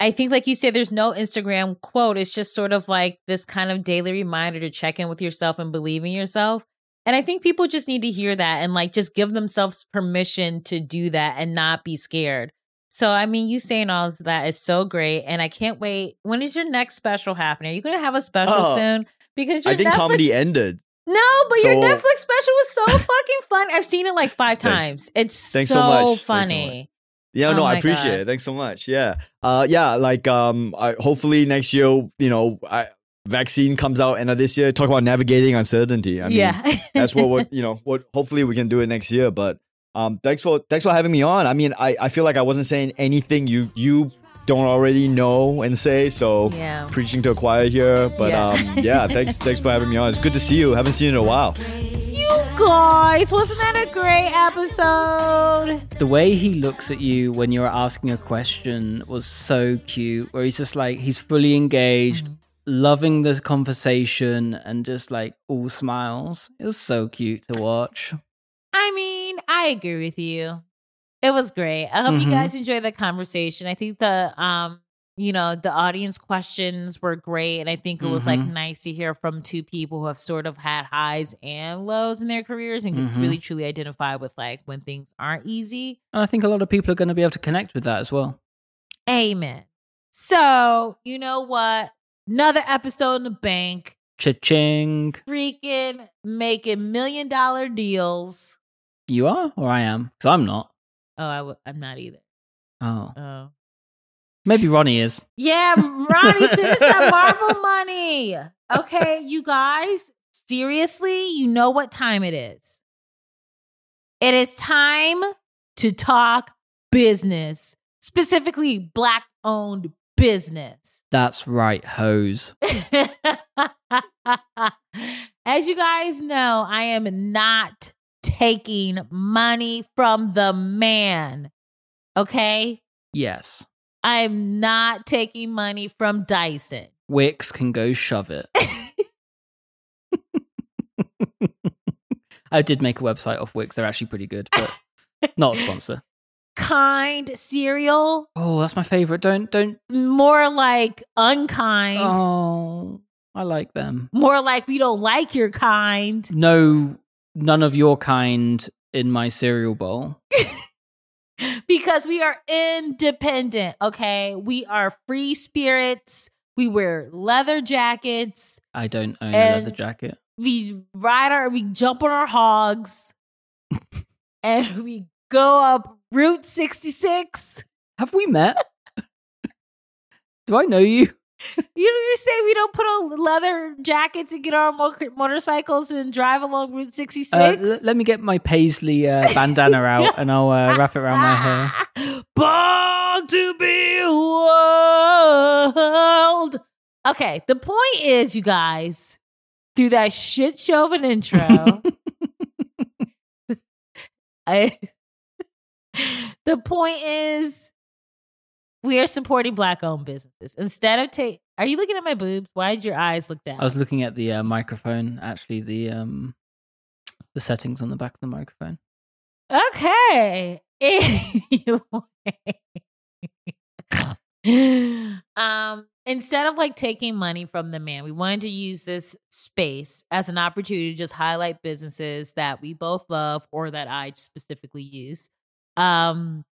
I think, like you said, there's no Instagram quote. It's just sort of like this kind of daily reminder to check in with yourself and believe in yourself. And I think people just need to hear that and like just give themselves permission to do that and not be scared. So I mean, you saying all of that is so great, and I can't wait. When is your next special happening? Are you going to have a special Oh, soon? Because I think Netflix, comedy ended. No, but your Netflix special was so fucking fun. I've seen it like five Thanks. times. It's Thanks so, so much. Funny. Yeah, Oh no, I appreciate God. it. Thanks so much. Yeah. Uh yeah, like um I hopefully next year, you know, I vaccine comes out end of this year. Talk about navigating uncertainty. I mean yeah, that's what what you know, what hopefully we can do it next year. But um thanks for thanks for having me on. I mean, I, I feel like I wasn't saying anything you you don't already know and say, so yeah. preaching to a choir here. But Yeah. um yeah, thanks thanks for having me on. It's good to see you. Haven't seen you in a while. You guys, wasn't that a great episode? The way he looks at you when you're asking a question was so cute, where he's just like, he's fully engaged, Mm-hmm. loving the conversation, and just like all smiles. It was so cute to watch. I mean, I agree with you. It was great. I hope you Mhm. guys enjoyed the conversation. I think the um, you know, the audience questions were great, and I think it was like Mhm. nice to hear from two people who have sort of had highs and lows in their careers and can Mhm. really truly identify with like when things aren't easy. And I think a lot of people are going to be able to connect with that as well. Amen. So, you know what? Another episode in the bank. Cha-ching. Freaking making million dollar deals. You are, or I am, because I'm not. Oh, I w- I'm not either. Oh, Oh. maybe Ronny is. Yeah, Ronny, send us that Marvel money. Okay, you guys, seriously, you know what time it is. It is time to talk business, specifically black owned business. That's right, hose. As you guys know, I am not taking money from the man. Okay? Yes. I'm not taking money from Dyson. Wix can go shove it. I did make a website off Wix. They're actually pretty good, but not a sponsor. Kind cereal, Oh, that's my favorite. Don't don't. more like unkind, Oh, I like them. more like we don't like your kind. No, none of your kind in my cereal bowl. because we are independent, okay? We are free spirits. We wear leather jackets. I don't own a leather jacket. We ride our, we jump on our hogs, and we go up Route 66. Have we met? Do I know you? You, know, you say we don't put on leather jackets and get on mo- motorcycles and drive along Route 66? Uh, l- let me get my paisley uh, bandana out and I'll uh, wrap it around my hair. Born to be wild. Okay, the point is, you guys, through that shit show of an intro, I, the point is, we are supporting black owned businesses. Instead of take, are you looking at my boobs? Why did your eyes look down? I was looking at the uh, microphone, actually the um the settings on the back of the microphone. Okay. Anyway. um, instead of like taking money from the man, we wanted to use this space as an opportunity to just highlight businesses that we both love or that I specifically use. Um,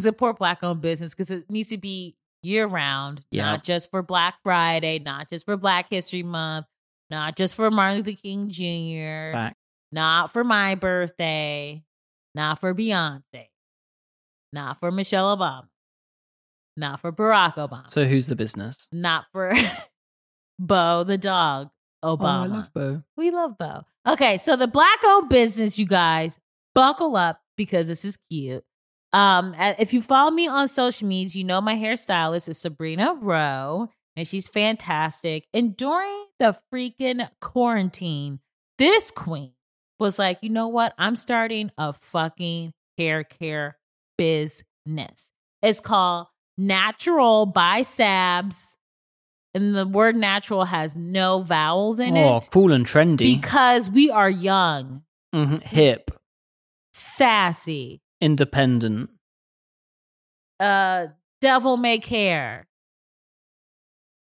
support black owned business because it needs to be year round, Yeah. not just for Black Friday, not just for Black History Month, not just for Martin Luther King Jr Back. not for my birthday, not for Beyonce, not for Michelle Obama, not for Barack Obama, So who's the business? not for Bo the dog Obama. Oh, I love Bo. we love Bo. Okay, so the black owned business, you guys, buckle up because this is cute. Um, if you follow me on social medias, you know my hairstylist is Sabrina Rowe, and she's fantastic. And during the freaking quarantine, this queen was like, you know what? I'm starting a fucking hair care business. It's called Natural by Sabs. And the word natural has no vowels in Oh, it Oh, cool and trendy. because we are young, Mhm. Hip, sassy, independent. uh, devil may care.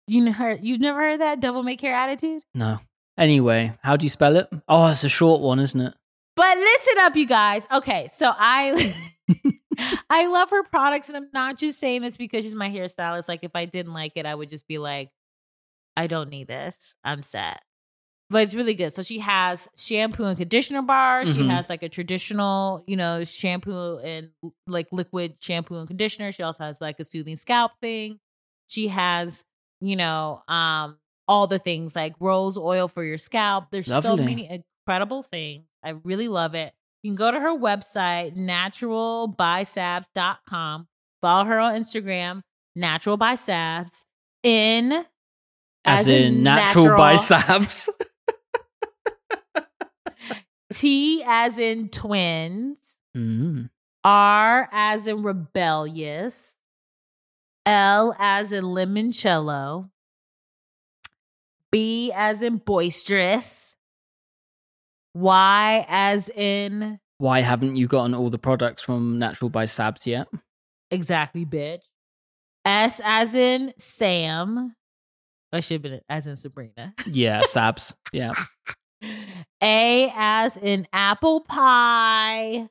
You know, heard, you've never heard that devil may care attitude? No. Anyway, how do you spell it? Oh, it's a short one, isn't it? But listen up, you guys. Okay, so I I love her products, and I'm not just saying this because she's my hairstylist. Like, if I didn't like it, I would just be like, I don't need this. I'm set. But it's really good. So she has shampoo and conditioner bars. She Mhm. has like a traditional, you know, shampoo and like liquid shampoo and conditioner. She also has like a soothing scalp thing. She has, you know, um, all the things like rose oil for your scalp. There's so many incredible things. I really love it. You can go to her website, naturalbysabs.com. Follow her on Instagram, Natural by Sabs. In As, in, natural, biceps. T as in twins, Mm. R as in rebellious, L as in limoncello, B as in boisterous, Y as in Why haven't you gotten all the products from Natural by Sabs yet? exactly bitch, S as in Sam. I should have been as in Sabrina. Yeah, Sabs. Yeah. A as in apple pie.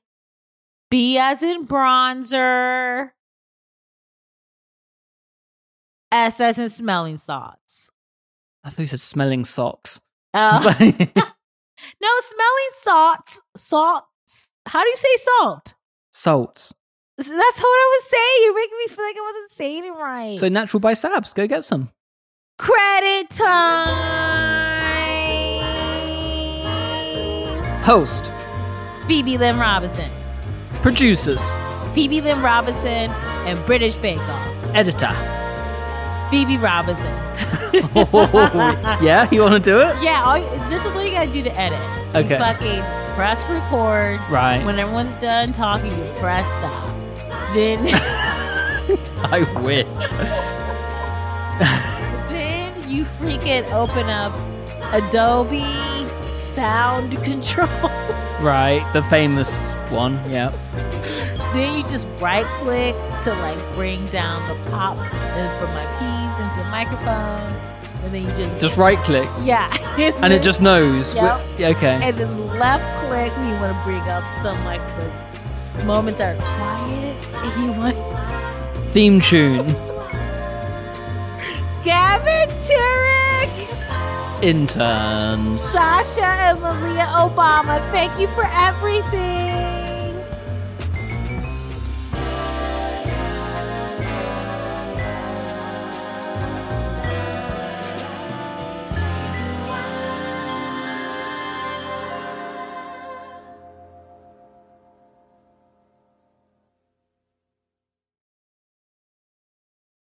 B as in bronzer. S as in smelling salts. I thought you said smelling socks. Oh. Like- no, smelling salts. Salts. How do you say salt? salts. That's what I was saying. You're making me feel like I wasn't saying it right. So Natural by Sabs. Go get some. Credit time. Host. Phoebe Lynn Robinson. Producers. Phoebe Lynn Robinson and British Bake Off. Editor. Phoebe Robinson. yeah, you want to do it? Yeah, all, this is what you gotta do to edit. You Okay. fucking press record. Right. When everyone's done talking, you press stop. Then, I wish. then you freaking open up Adobe Sound Control. Right, the famous one. Yeah. then you just right click to like bring down the pops and from my P's into the microphone. And then you just Just right click, yeah, and then- it just knows. Yep. Okay. and then left click when you want to bring up some like the moments are quiet. And you want Theme tune. Gavin Turek, Interns. Sasha, and Malia Obama. Thank you for everything.